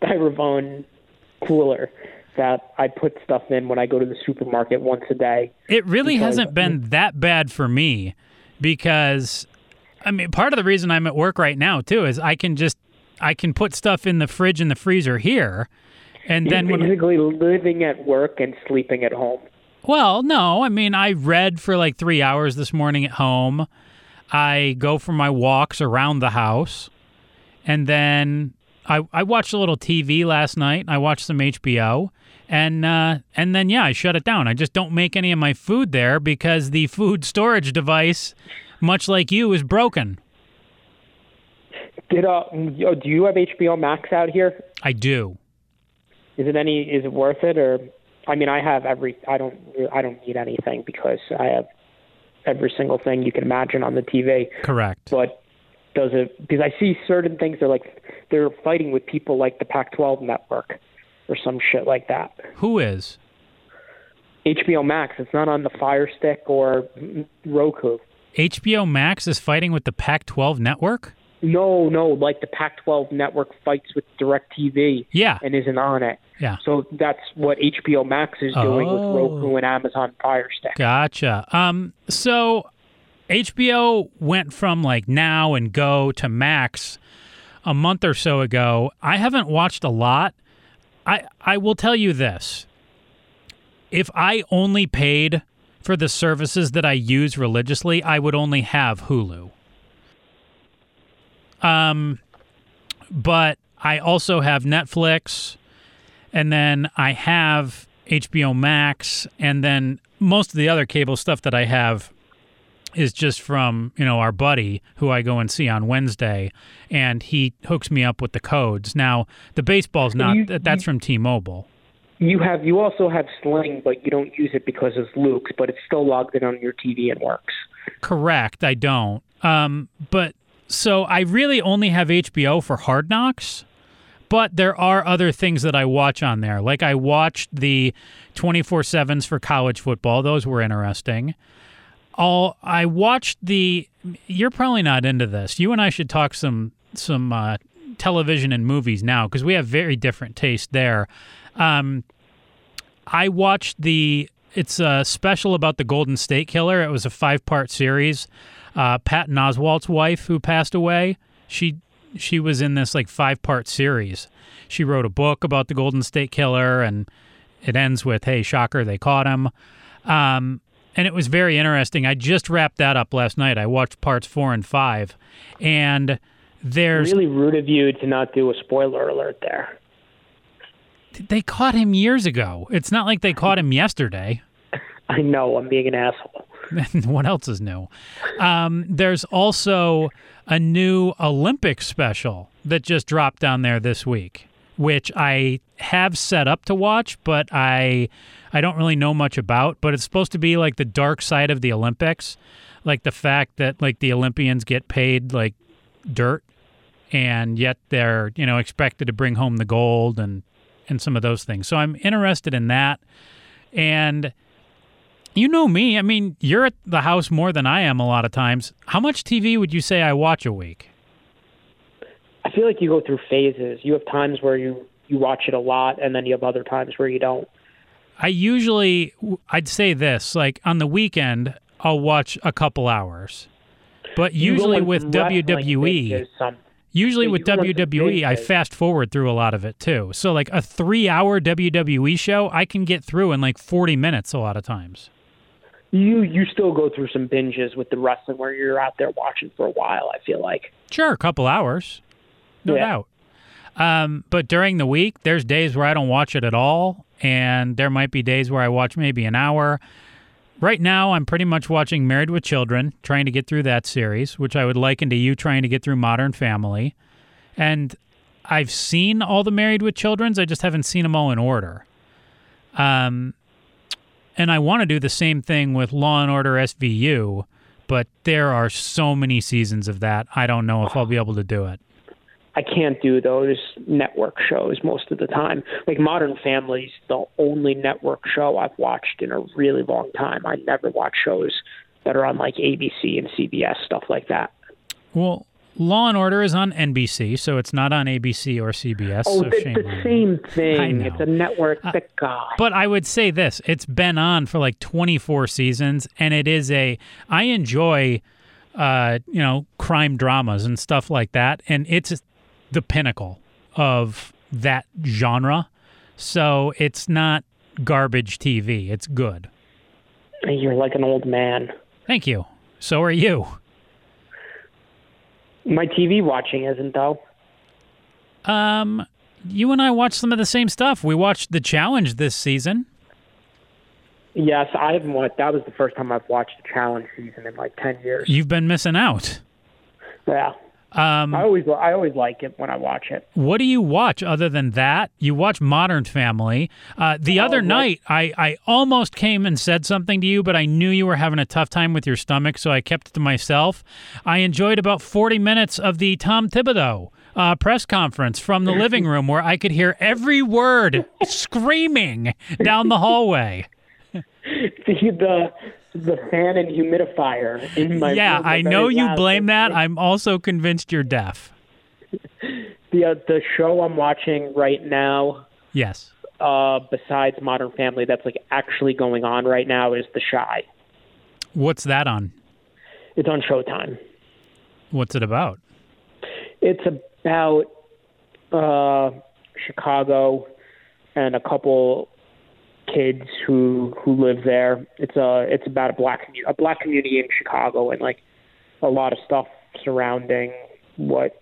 styrofoam cooler that I put stuff in when I go to the supermarket once a day. It really Because- hasn't been that bad for me because I mean part of the reason I'm at work right now too is I can just I can put stuff in the fridge and the freezer here and then You're when basically living at work and sleeping at home. well, no, I mean I read for like 3 hours this morning at home. I go for my walks around the house, and then I I watched a little TV last night. I watched some HBO, and uh, and then yeah, I shut it down. I just don't make any of my food there because the food storage device, much like you, is broken. Did uh, do you have HBO Max out here? I do. Is it any? Is it worth it? Or I mean, I have every. I don't. I don't need anything because I have every single thing you can imagine on the TV. Correct. But does it? Because I see certain things. They're like they're fighting with people like the Pac-12 network or some shit like that. Who is? HBO Max. It's not on the Fire Stick or Roku. HBO Max is fighting with the Pac-12 network. No, no, like the Pac-12 network fights with DirecTV. Yeah. and isn't on it. Yeah. So that's what HBO Max is doing Oh. with Roku and Amazon Fire Stick. Gotcha. Um, so HBO went from like now and go to Max a month or so ago. I haven't watched a lot. I I will tell you this. If I only paid for the services that I use religiously, I would only have Hulu. Um but I also have Netflix and then I have HBO Max, and then most of the other cable stuff that I have is just from you know our buddy who I go and see on Wednesday, and he hooks me up with the codes. Now the baseball's not You- that that's from T-Mobile. You have you also have Sling, but you don't use it because it's Luke's, but it's still logged in on your TV and works. Correct, I don't. Um, but so I really only have HBO for Hard Knocks. But there are other things that I watch on there. Like I watched the 24/7s for college football. Those were interesting. All I watched the You're probably not into this. You and I should talk some some uh, television and movies now because we have very different taste there. Um, I watched the it's a special about the Golden State Killer. It was a five part series. Uh, Patton Oswalt's wife, who passed away, she she was in this like five part series. She wrote a book about the Golden State Killer, and it ends with "Hey, shocker, they caught him." Um, and it was very interesting. I just wrapped that up last night. I watched parts four and five, and there's Really rude of you to not do a spoiler alert there. they caught him years ago. It's not like they caught him yesterday. (laughs) I know I'm being an asshole. (laughs) what else is new? Um, there's also a new Olympic special that just dropped down there this week, which I have set up to watch, but I I don't really know much about. But it's supposed to be like the dark side of the Olympics, like the fact that like the Olympians get paid like dirt, and yet they're you know expected to bring home the gold and and some of those things. So I'm interested in that, and you know me. I mean, you're at the house more than I am a lot of times. How much TV would you say I watch a week? I feel like you go through phases. You have times where you you watch it a lot, and then you have other times where you don't. I usually, I'd say this, like on the weekend, I'll watch a couple hours. But You usually with WWE, usually with you go on some WWE, I fast forward through a lot of it too. So like a three hour WWE show, I can get through in like 40 minutes a lot of times. You you still go through some binges with the wrestling where you're out there watching for a while. I feel like. Sure, a couple hours, no Yeah. doubt. Um, but during the week, there's days where I don't watch it at all, and there might be days where I watch maybe an hour. Right now, I'm pretty much watching Married with Children, trying to get through that series, which I would liken to you trying to get through Modern Family. And I've seen all the Married with Children's, I just haven't seen them all in order. Um, and I want to do the same thing with Law and Order SVU, but there are so many seasons of that. I don't know if I'll be able to do it. I can't do those network shows most of the time. Like Modern Family's the only network show I've watched in a really long time. I never watch shows that are on like ABC and CBS stuff like that. Well, Law and Order is on NBC, so it's not on ABC or CBS. Oh, so the, shame the same thing. It's a network. The God. But I would say this: it's been on for like 24 seasons, and it is a. I enjoy, uh, you know, crime dramas and stuff like that, and it's the pinnacle of that genre. So it's not garbage TV. It's good. You're like an old man. Thank you. So are you. My TV watching isn't though. Um, you and I watched some of the same stuff. We watched the challenge this season. Yes, I haven't watched. That was the first time I've watched the challenge season in like ten years. You've been missing out. Yeah, Um, I always I always like it when I watch it. what do you watch other than that? You watch Modern Family. Uh, the other right. night, I, I almost came and said something to you, but I knew you were having a tough time with your stomach, so I kept it to myself. I enjoyed about 40 minutes of the Tom Thibodeau uh, press conference from the living room where I could hear every word (laughs) screaming down the hallway. (laughs) the the the fan and humidifier in my yeah, room I know you blame that. I'm also convinced you're deaf. (laughs) The uh, the show I'm watching right now, Yes. uh, besides Modern Family, that's like actually going on right now is The Chi. What's that on? It's on Showtime. What's it about? It's about uh, Chicago and a couple kids who who live there. It's a it's about a black commu- a black community in Chicago and like a lot of stuff surrounding what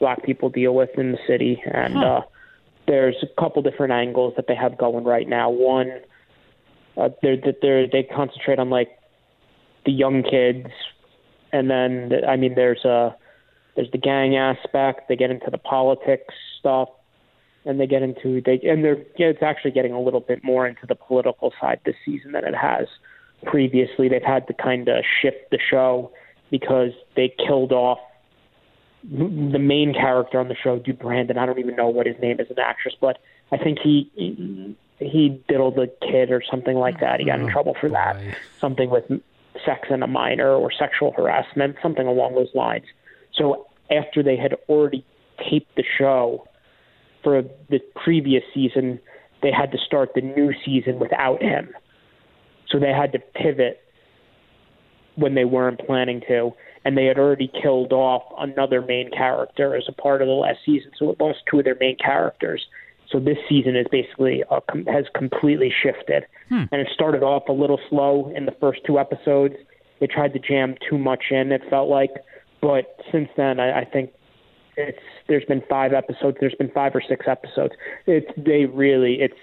black people deal with in the city and Huh. uh there's a couple different angles that they have going right now. One uh, they're they're they concentrate on like the young kids and then I mean there's a there's the gang aspect. They get into the politics stuff, and they get into they and they're yeah, it's actually getting a little bit more into the political side this season than it has previously. They've had to kind of shift the show because they killed off the main character on the show, Dude Brandon. I don't even know what his name is an actress, but I think he he diddled a kid or something like that. He got in Oh, trouble for that something with sex and a minor or sexual harassment, something along those lines. So after they had already taped the show for the previous season, they had to start the new season without him. So they had to pivot when they weren't planning to, and they had already killed off another main character as a part of the last season. So it lost two of their main characters. So this season is basically uh, com- has completely shifted, and it started off a little slow in the first two episodes. They tried to jam too much in. It felt like, but since then, I, I think it's there's been five episodes. There's been five or six episodes. It's they really it's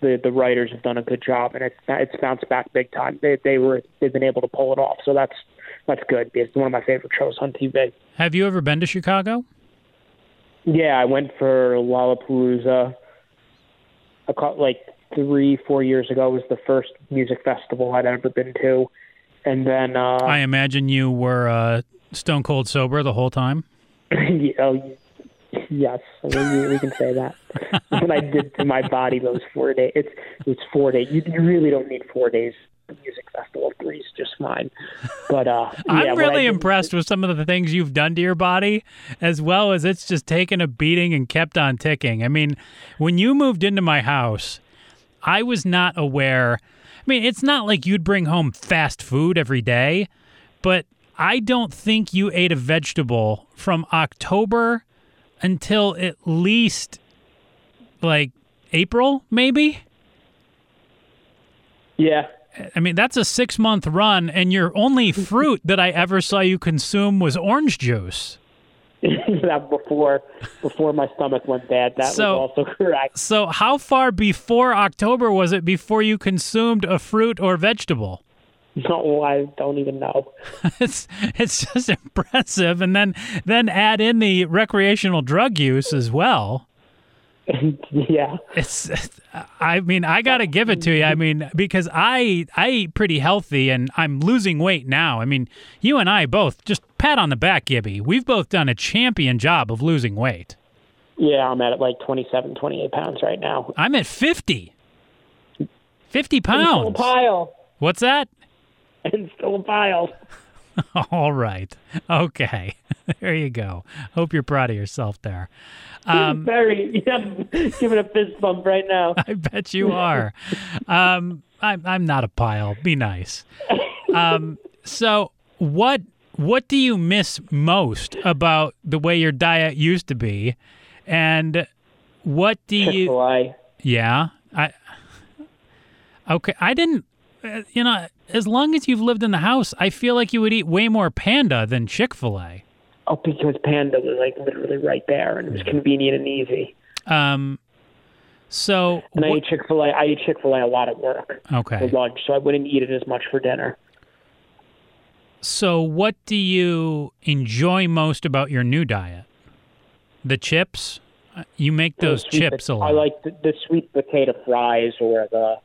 the the writers have done a good job, and it's it's bounced back big time. They they were they've been able to pull it off, so that's that's good. It's one of my favorite shows on TV. Have you ever been to Chicago? Yeah, I went for Lollapalooza. A cou- like three four years ago was the first music festival I'd ever been to, and then uh, I imagine you were uh, stone cold sober the whole time. (laughs) oh, yes, we, we- we can say that. (laughs) what I did to my body those four days. It's it's four days. You, you really don't need four days. The music festival three is just fine. But uh, (laughs) I'm I really did- impressed with some of the things you've done to your body, as well as it's just taken a beating and kept on ticking. I mean, when you moved into my house, I was not aware. I mean, it's not like you'd bring home fast food every day, but I don't think you ate a vegetable from October until at least like April, maybe. Yeah, I mean, that's a six month run, and your only (laughs) fruit that I ever saw you consume was orange juice. (laughs) that before before my stomach went bad. That So- was also (laughs) correct. So, how far before October was it before you consumed a fruit or vegetable? No, I don't even know. (laughs) It's it's just (laughs) impressive, and then then add in the recreational drug use as well. (laughs) yeah. It's, I mean, I got to give it to you. I mean, because I I eat pretty healthy and I'm losing weight now. I mean, you and I both just pat on the back, Gibby. We've both done a champion job of losing weight. Yeah, I'm at like 27, 28 pounds right now. I'm at 50. 50 And still pounds. pile. What's that? (laughs) And still a pile. (laughs) All right. Okay. (laughs) There you go. Hope you're proud of yourself there. Um, Very. Yeah, give it a fist bump right now. I bet you are. Um, I'm, I'm not a pile. Be nice. Um, so, what what do you miss most about the way your diet used to be, and what do you? Chick-fil-A. Yeah, I. Okay, I didn't. uh, You know, as long as you've lived in the house, I feel like you would eat way more Panda than Chick Fil A. Oh, because Panda was like literally right there, and it was convenient and easy. Um, so And I what- eat Chick Fil A. I eat Chick Fil A a lot at work for okay. lunch, so I wouldn't eat it as much for dinner. So what do you enjoy most about your new diet? The chips. Uh, You make those chips pot- a lot. I like the, the sweet potato fries or the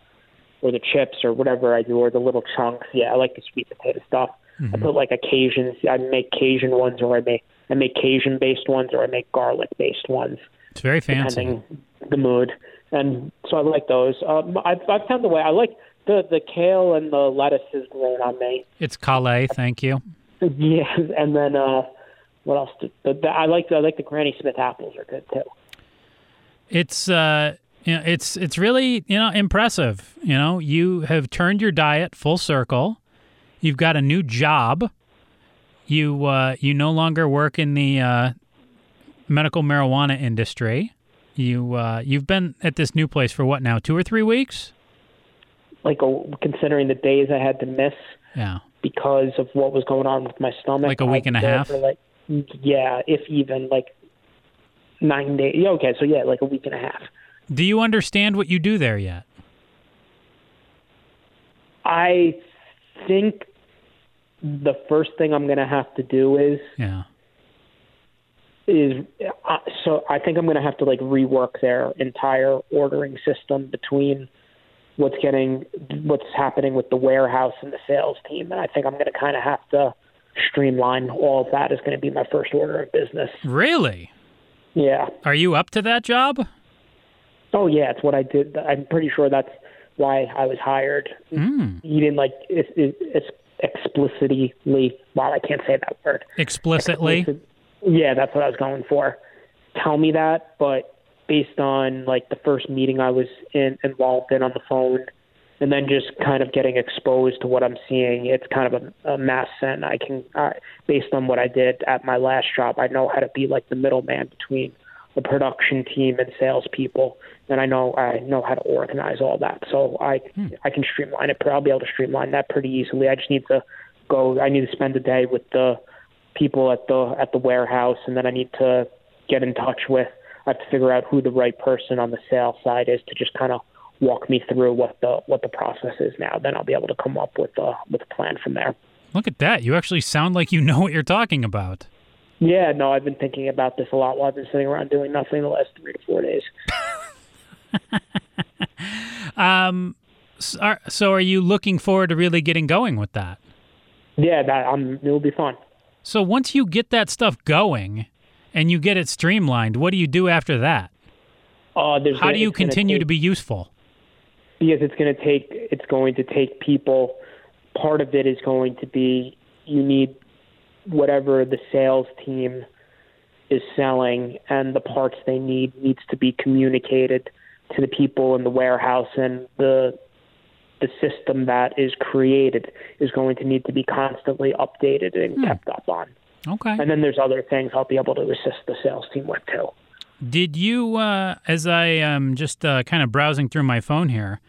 or the chips or whatever I do or the little chunks. Yeah, I like the sweet potato stuff. I Mm-hmm. put like occasions. I make Cajun ones or I make I make Cajun based ones or I make garlic based ones. It's very fancy. depending the mood. And so I like those. Um, I've, I've found the way I like the the kale and the lettuce has grown on me. It's kale, thank you. (laughs) Yeah, and then uh, what else? Did, the, the, I like the, I like the Granny Smith apples are good too. It's uh you know, it's it's really, you know, impressive. You know, you have turned your diet full circle. You've got a new job. You uh you no longer work in the uh medical marijuana industry. You uh you've been at this new place for what now? 2 or 3 weeks? Like a, considering the days I had to miss Yeah. because of what was going on with my stomach. Like a week and a half? Like, yeah, if even like nine days. Yeah, okay, so yeah, like a week and a half. Do you understand what you do there yet? I think the first thing I'm going to have to do is Yeah. is uh, so I think I'm going to have to like rework their entire ordering system between what's getting what's happening with the warehouse and the sales team, and I think I'm going to kind of have to streamline all of that. Is going to be my first order of business. Really? Yeah. Are you up to that job? Oh yeah, it's what I did. I'm pretty sure that's why I was hired. Mm. You didn't like it's, it's explicitly. Wow, I can't say that word. Explicitly? Explicit- Yeah, that's what I was going for. Tell me that, but based on like the first meeting I was in involved in on the phone, and then just kind of getting exposed to what I'm seeing, it's kind of a, a mess. And I can, uh, based on what I did at my last job, I know how to be like the middleman between the production team and salespeople, and I know I know how to organize all that. So I hmm. I can streamline it. I'll be able to streamline that pretty easily. I just need to go. I need to spend a day with the people at the at the warehouse, and then I need to get in touch with. I have to figure out who the right person on the sales side is to just kind of walk me through what the what the process is now. Then I'll be able to come up with a with a plan from there. Look at that. You actually sound like you know what you're talking about. Yeah, no, I've been thinking about this a lot while I've been sitting around doing nothing the last three to four days. (laughs) Um, s- are- so are you looking forward to really getting going with that? Yeah, that um, it will be fun. So once you get that stuff going and you get it streamlined, what do you do after that? Uh, there's How do you continue take- to be useful? because it's going to take it's going to take people part of it is going to be you need whatever the sales team is selling and the parts they need needs to be communicated to the people in the warehouse and the the system that is created is going to need to be constantly updated and kept up on. Okay. And then there's other things I'll be able to assist the sales team with too. Did you, uh, as I am just uh, kind of browsing through my phone here,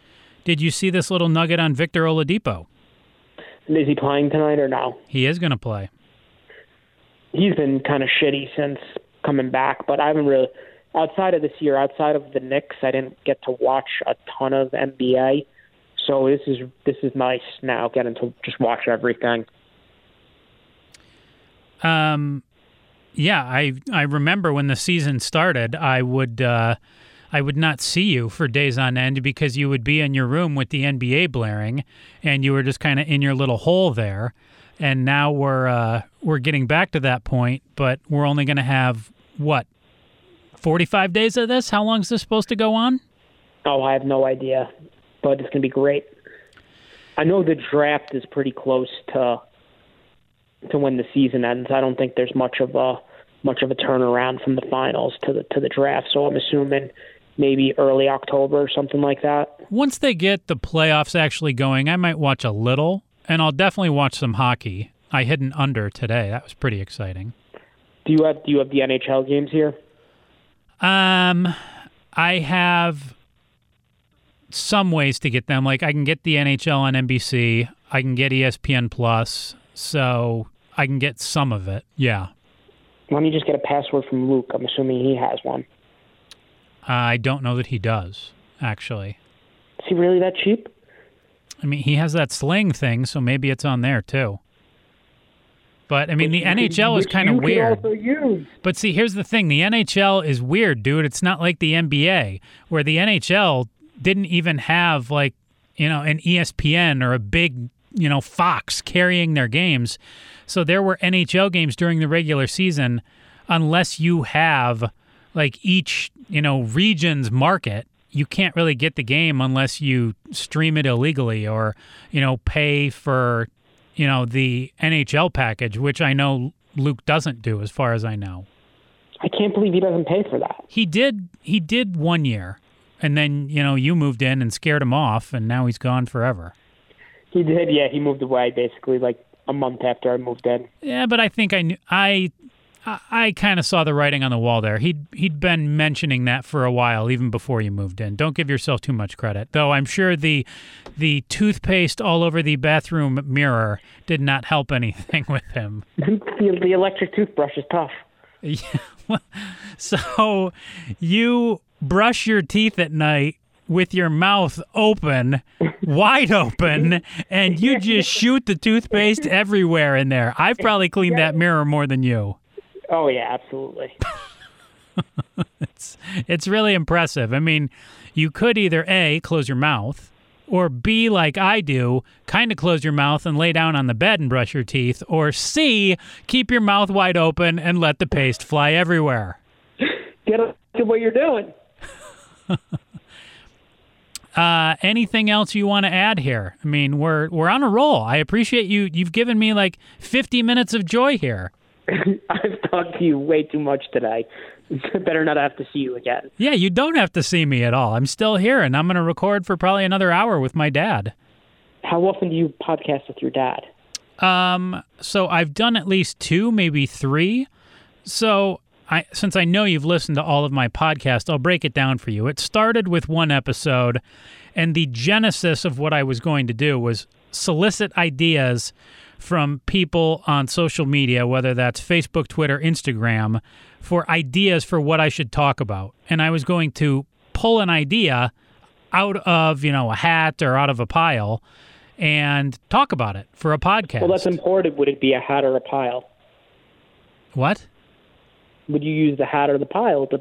did you see this little nugget on Victor Oladipo? And is he playing tonight or no? He is going to play. He's been kind of shitty since coming back, but I haven't really outside of this year, outside of the Knicks, I didn't get to watch a ton of NBA. So this is this is nice now getting to just watch everything. Um, yeah, I I remember when the season started, I would uh, I would not see you for days on end because you would be in your room with the NBA blaring, and you were just kind of in your little hole there. And now we're uh, we're getting back to that point, but we're only going to have what forty five days of this. How long is this supposed to go on? Oh, I have no idea, but it's gonna be great. I know the draft is pretty close to to when the season ends. I don't think there's much of a much of a turnaround from the finals to the to the draft. So I'm assuming maybe early October or something like that. Once they get the playoffs actually going, I might watch a little, and I'll definitely watch some hockey. I hit an under today. That was pretty exciting. Do you have do you have the NHL games here? Um, I have some ways to get them. Like I can get the NHL on NBC. I can get ESPN Plus, so I can get some of it. Yeah. Let me just get a password from Luke. I'm assuming he has one. I don't know that he does, actually. Is he really that cheap? I mean, he has that sling thing, so maybe it's on there too. But I mean, the NHL is kind of weird. But see, here's the thing: the NHL is weird, dude. It's not like the NBA, where the NHL didn't even have like you know an ESPN or a big you know Fox carrying their games. So there were NHL games during the regular season, unless you have like each you know region's market. You can't really get the game unless you stream it illegally or you know pay for you know the NHL package, which I know Luke doesn't do, as far as I know. I can't believe he doesn't pay for that. He did. He did one year, and then you know you moved in and scared him off, and now he's gone forever. He did, yeah. He moved away basically like a month after I moved in. Yeah, but I think I knew. I I, I kind of saw the writing on the wall there. He'd he'd been mentioning that for a while, even before you moved in. Don't give yourself too much credit, though. I'm sure the the toothpaste all over the bathroom mirror did not help (laughs) anything with him. the, the electric toothbrush is tough. (laughs) Yeah. So you brush your teeth at night with your mouth open, (laughs) wide open, and you just shoot the toothpaste everywhere in there. I've probably cleaned that mirror more than you. Oh yeah, absolutely. (laughs) It's it's really impressive. I mean, you could either A, close your mouth, or B, like I do, kind of close your mouth and lay down on the bed and brush your teeth, or C, keep your mouth wide open and let the paste fly everywhere. Get up to what you're doing. (laughs) Uh, anything else you want to add here? I mean, we're we're on a roll. I appreciate you. You've given me like 50 minutes of joy here. (laughs) I've talked to you way too much today. (laughs) Better not have to see you again. Yeah, you don't have to see me at all. I'm still here, and I'm going to record for probably another hour with my dad. How often do you podcast with your dad? Um, so I've done at least two, maybe three. So I, since I know you've listened to all of my podcast, I'll break it down for you. It started with one episode, and the genesis of what I was going to do was solicit ideas from people on social media, whether that's Facebook, Twitter, Instagram, for ideas for what I should talk about. And I was going to pull an idea out of, you know, a hat or out of a pile and talk about it for a podcast. Well, that's important. Would it be a hat or a pile? what? Would you use the hat or the pile to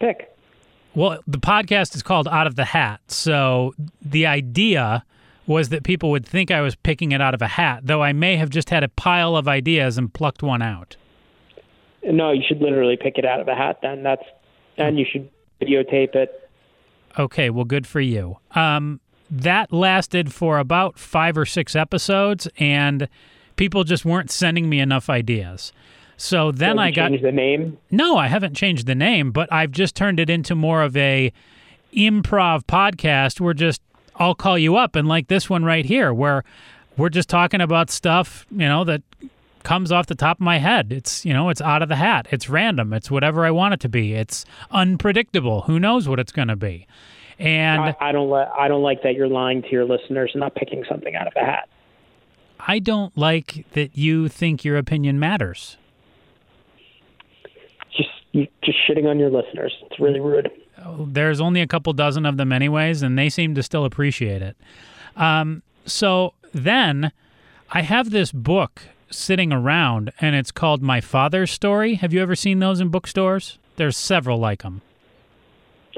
pick? Well, the podcast is called Out of the Hat. So the idea was that people would think I was picking it out of a hat, though I may have just had a pile of ideas and plucked one out. No, you should literally pick it out of a hat. Then that's and you should videotape it. Okay, well, good for you. Um, that lasted for about five or six episodes, and people just weren't sending me enough ideas. So then So I got the name. No, I haven't changed the name, but I've just turned it into more of a improv podcast where just I'll call you up and like this one right here where we're just talking about stuff, you know, that comes off the top of my head. It's, you know, it's out of the hat. It's random. It's whatever I want it to be. It's unpredictable. Who knows what it's going to be. And I, I don't li- I don't like that you're lying to your listeners and not picking something out of a hat. I don't like that you think your opinion matters. Just just shitting on your listeners. It's really rude. There's only a couple dozen of them anyways and they seem to still appreciate it. Um, so then i have this book sitting around and it's called my father's story. Have you ever seen those in bookstores? There's several like them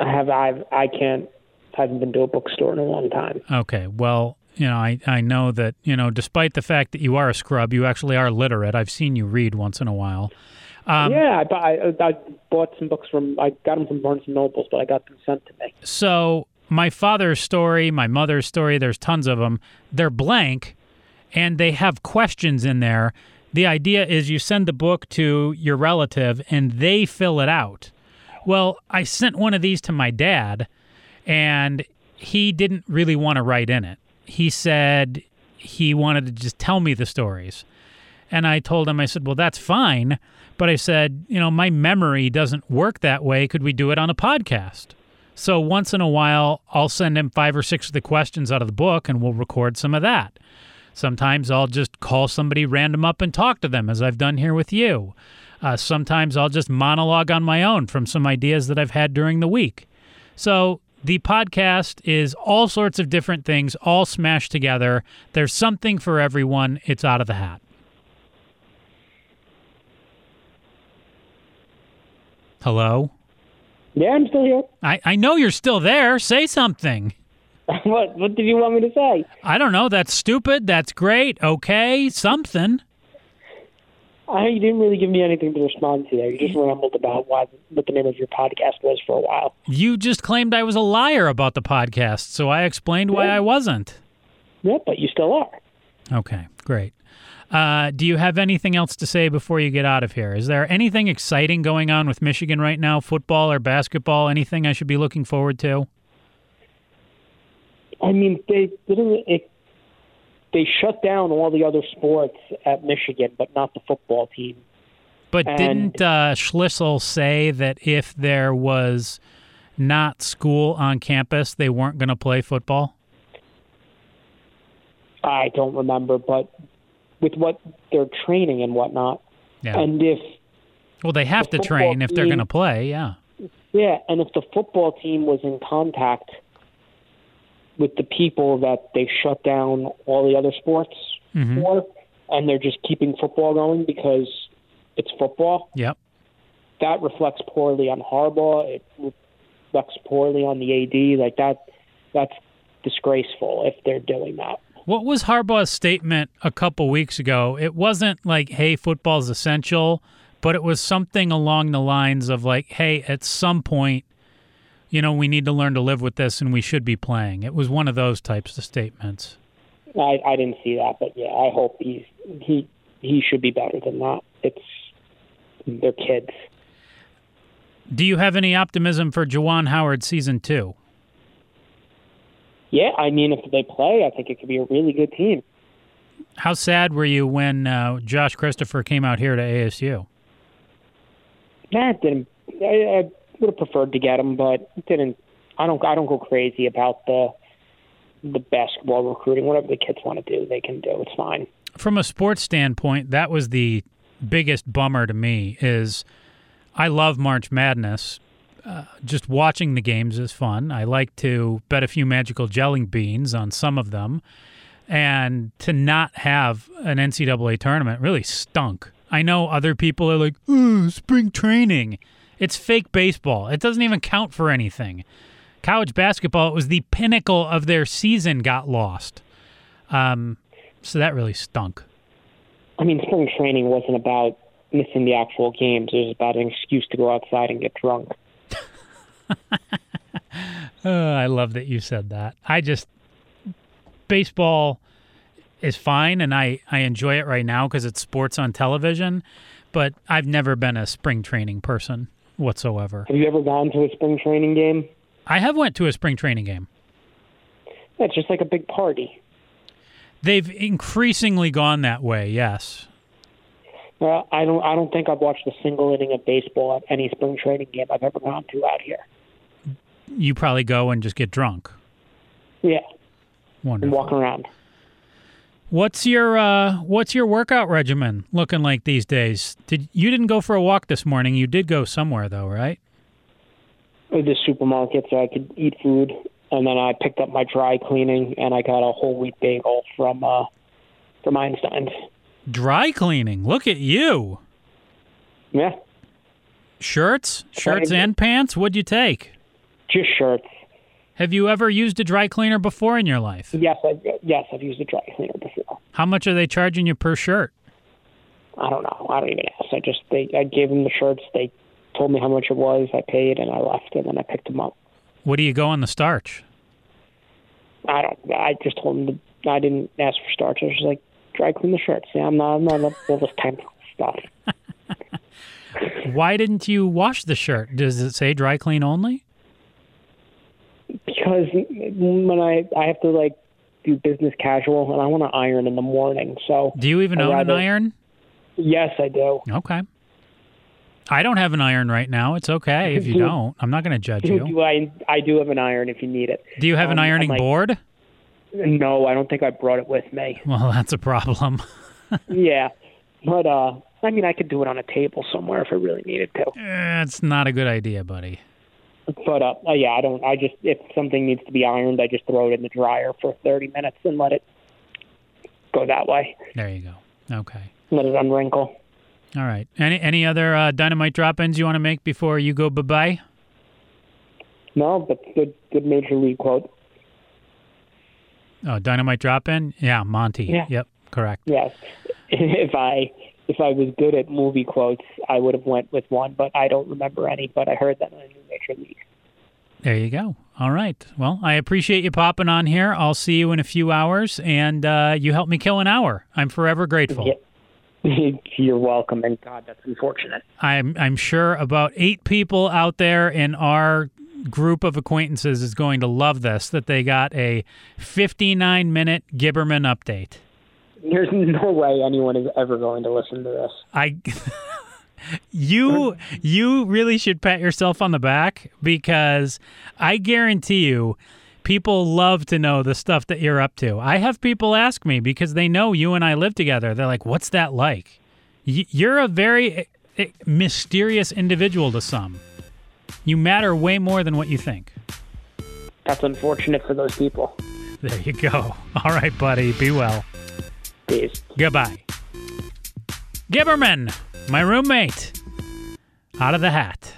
I have I've I can't I haven't been to a bookstore in a long time. okay well you know I, I know that you know despite the fact that you are a scrub you actually are literate. I've seen you read once in a while um, yeah, I, bu- I I bought some books from I got them from Barnes and Nobles, but I got them sent to me. So my father's story, my mother's story, there's tons of them. They're blank and they have questions in there. The idea is you send the book to your relative and they fill it out. Well, I sent one of these to my dad and he didn't really want to write in it. He said he wanted to just tell me the stories. And I told him, I said, well, that's fine. But I said, you know, my memory doesn't work that way. Could we do it on a podcast? So once in a while, I'll send him five or six of the questions out of the book and we'll record some of that. Sometimes I'll just call somebody random up and talk to them, as I've done here with you. Uh, sometimes I'll just monologue on my own from some ideas that I've had during the week. So the podcast is all sorts of different things, all smashed together. There's something for everyone. It's out of the hat. Hello? Yeah, I'm still here. I, I know you're still there. Say something. (laughs) what What did you want me to say? I don't know. That's stupid. That's great. Okay. Something. I you didn't really give me anything to respond to there. You just rambled about why, what the name of your podcast was for a while. You just claimed I was a liar about the podcast, so I explained why Yeah. I wasn't. Yeah, but you still are. Okay, great. Uh, do you have anything else to say before you get out of here? Is there anything exciting going on with Michigan right now, football or basketball? Anything I should be looking forward to? I mean, they didn't. It, they shut down all the other sports at Michigan, but not the football team. But And- didn't uh, Schlissel say that if there was not school on campus, they weren't going to play football? I don't remember, but with what they're training and whatnot, Yeah. and if well, they have the to train if they're going to play. Yeah. yeah, and if the football team was in contact with the people that they shut down all the other sports Mhm. for, and they're just keeping football going because it's football, Yep. that reflects poorly on Harbaugh. It reflects poorly on the AD. Like that, that's disgraceful if they're doing that. What was Harbaugh's statement a couple weeks ago? It wasn't like, hey, football's essential, but it was something along the lines of like, hey, at some point, you know, we need to learn to live with this and we should be playing. It was one of those types of statements. I, I didn't see that, but yeah, I hope he's he he should be better than that. It's they're kids. Do you have any optimism for Juwan Howard season two? Yeah, I mean, if they play, I think it could be a really good team. How sad were you when uh, Josh Christopher came out here to ASU? It didn't. I, I would have preferred to get him, but didn't. I don't. I don't go crazy about the the basketball recruiting. Whatever the kids want to do, they can do. It's fine. from a sports standpoint, that was the biggest bummer to me. Is I love March Madness. Just watching the games is fun. I like to bet a few magical jelly beans on some of them, and to not have an NCAA tournament really stunk. I know other people are like, "Ooh, spring training." It's fake baseball. It doesn't even count for anything. College basketball, it was the pinnacle of their season, got lost. Um, so that really stunk. I mean, spring training wasn't about missing the actual games. It was about an excuse to go outside and get drunk. Uh, (laughs) I love that you said that. I just baseball is fine, and I I enjoy it right now because it's sports on television. But I've never been a spring training person whatsoever. Have you ever gone to a spring training game? I have went to a spring training game. It's just like a big party. They've increasingly gone that way. Yes. Well, I don't. I don't think I've watched a single inning of baseball at any spring training game I've ever gone to out here. You probably go and just get drunk. Yeah, and Wonderful. walk around. What's your uh, What's your workout regimen looking like these days? Did you didn't go for a walk this morning? You did go somewhere though, right? The supermarket so I could eat food, and then I picked up my dry cleaning, and I got a whole wheat bagel from uh, from Einstein's. Dry cleaning. Look at you. Yeah, Shirts, shirts and pants. What'd you take? Just shirts. Have you ever used a dry cleaner before in your life? Yes, I, yes, I've used a dry cleaner before. How much are they charging you per shirt? I don't know. I don't even ask. I just they I gave them the shirts. They told me how much it was. I paid, and I left, and then I picked them up. What do you go on the starch? I don't. I just told them to, I didn't ask for starch. I was just like dry clean the shirts. Yeah, I'm not. I'm not all this technical stuff. (laughs) Why didn't you wash the shirt? Does it say dry clean only? Because when I I have to like do business casual, and I want to iron in the morning. So Do you even I'd own an iron? yes, I do. Okay. I don't have an iron right now. It's okay if you (laughs) don't. I'm not going to judge you. (laughs) Do I I do have an iron if you need it. Do you have an Um, ironing like- board? No, I don't think I brought it with me. (laughs) Well, that's a problem. yeah, but uh, I mean, I could do it on a table somewhere if I really needed to. Eh, It's not a good idea, buddy. But uh, uh, yeah, I don't. I just if something needs to be ironed, I just throw it in the dryer for 30 minutes and let it go that way. There you go. Okay. Let it unwrinkle. All right. Any any other uh, dynamite drop-ins you want to make before you go bye-bye? No, but good, good major league quote. Oh, dynamite drop-in? Yeah, Monty. Yeah. Yep, correct. Yes, (laughs) if I if I was good at movie quotes, I would have went with one, but I don't remember any. But I heard that on the new major league. There you go. All right. Well, I appreciate you popping on here. I'll see you in a few hours, and uh, you helped me kill an hour. I'm forever grateful. Yeah. (laughs) You're welcome, and God, that's unfortunate. I'm I'm sure about eight people out there in our group of acquaintances is going to love this. That they got a 59 minute Gibberman update. There's no way anyone is ever going to listen to this. I. you you really should pat yourself on the back because I guarantee you people love to know the stuff that you're up to. I have people ask me because they know you and I live together. They're like, "What's that like?" You're a very eh, eh, mysterious individual to some. You matter way more than what you think. That's unfortunate for those people. There you go. (laughs) All right, buddy. Be well. Peace. Goodbye. Gibberman, my roommate, out of the hat.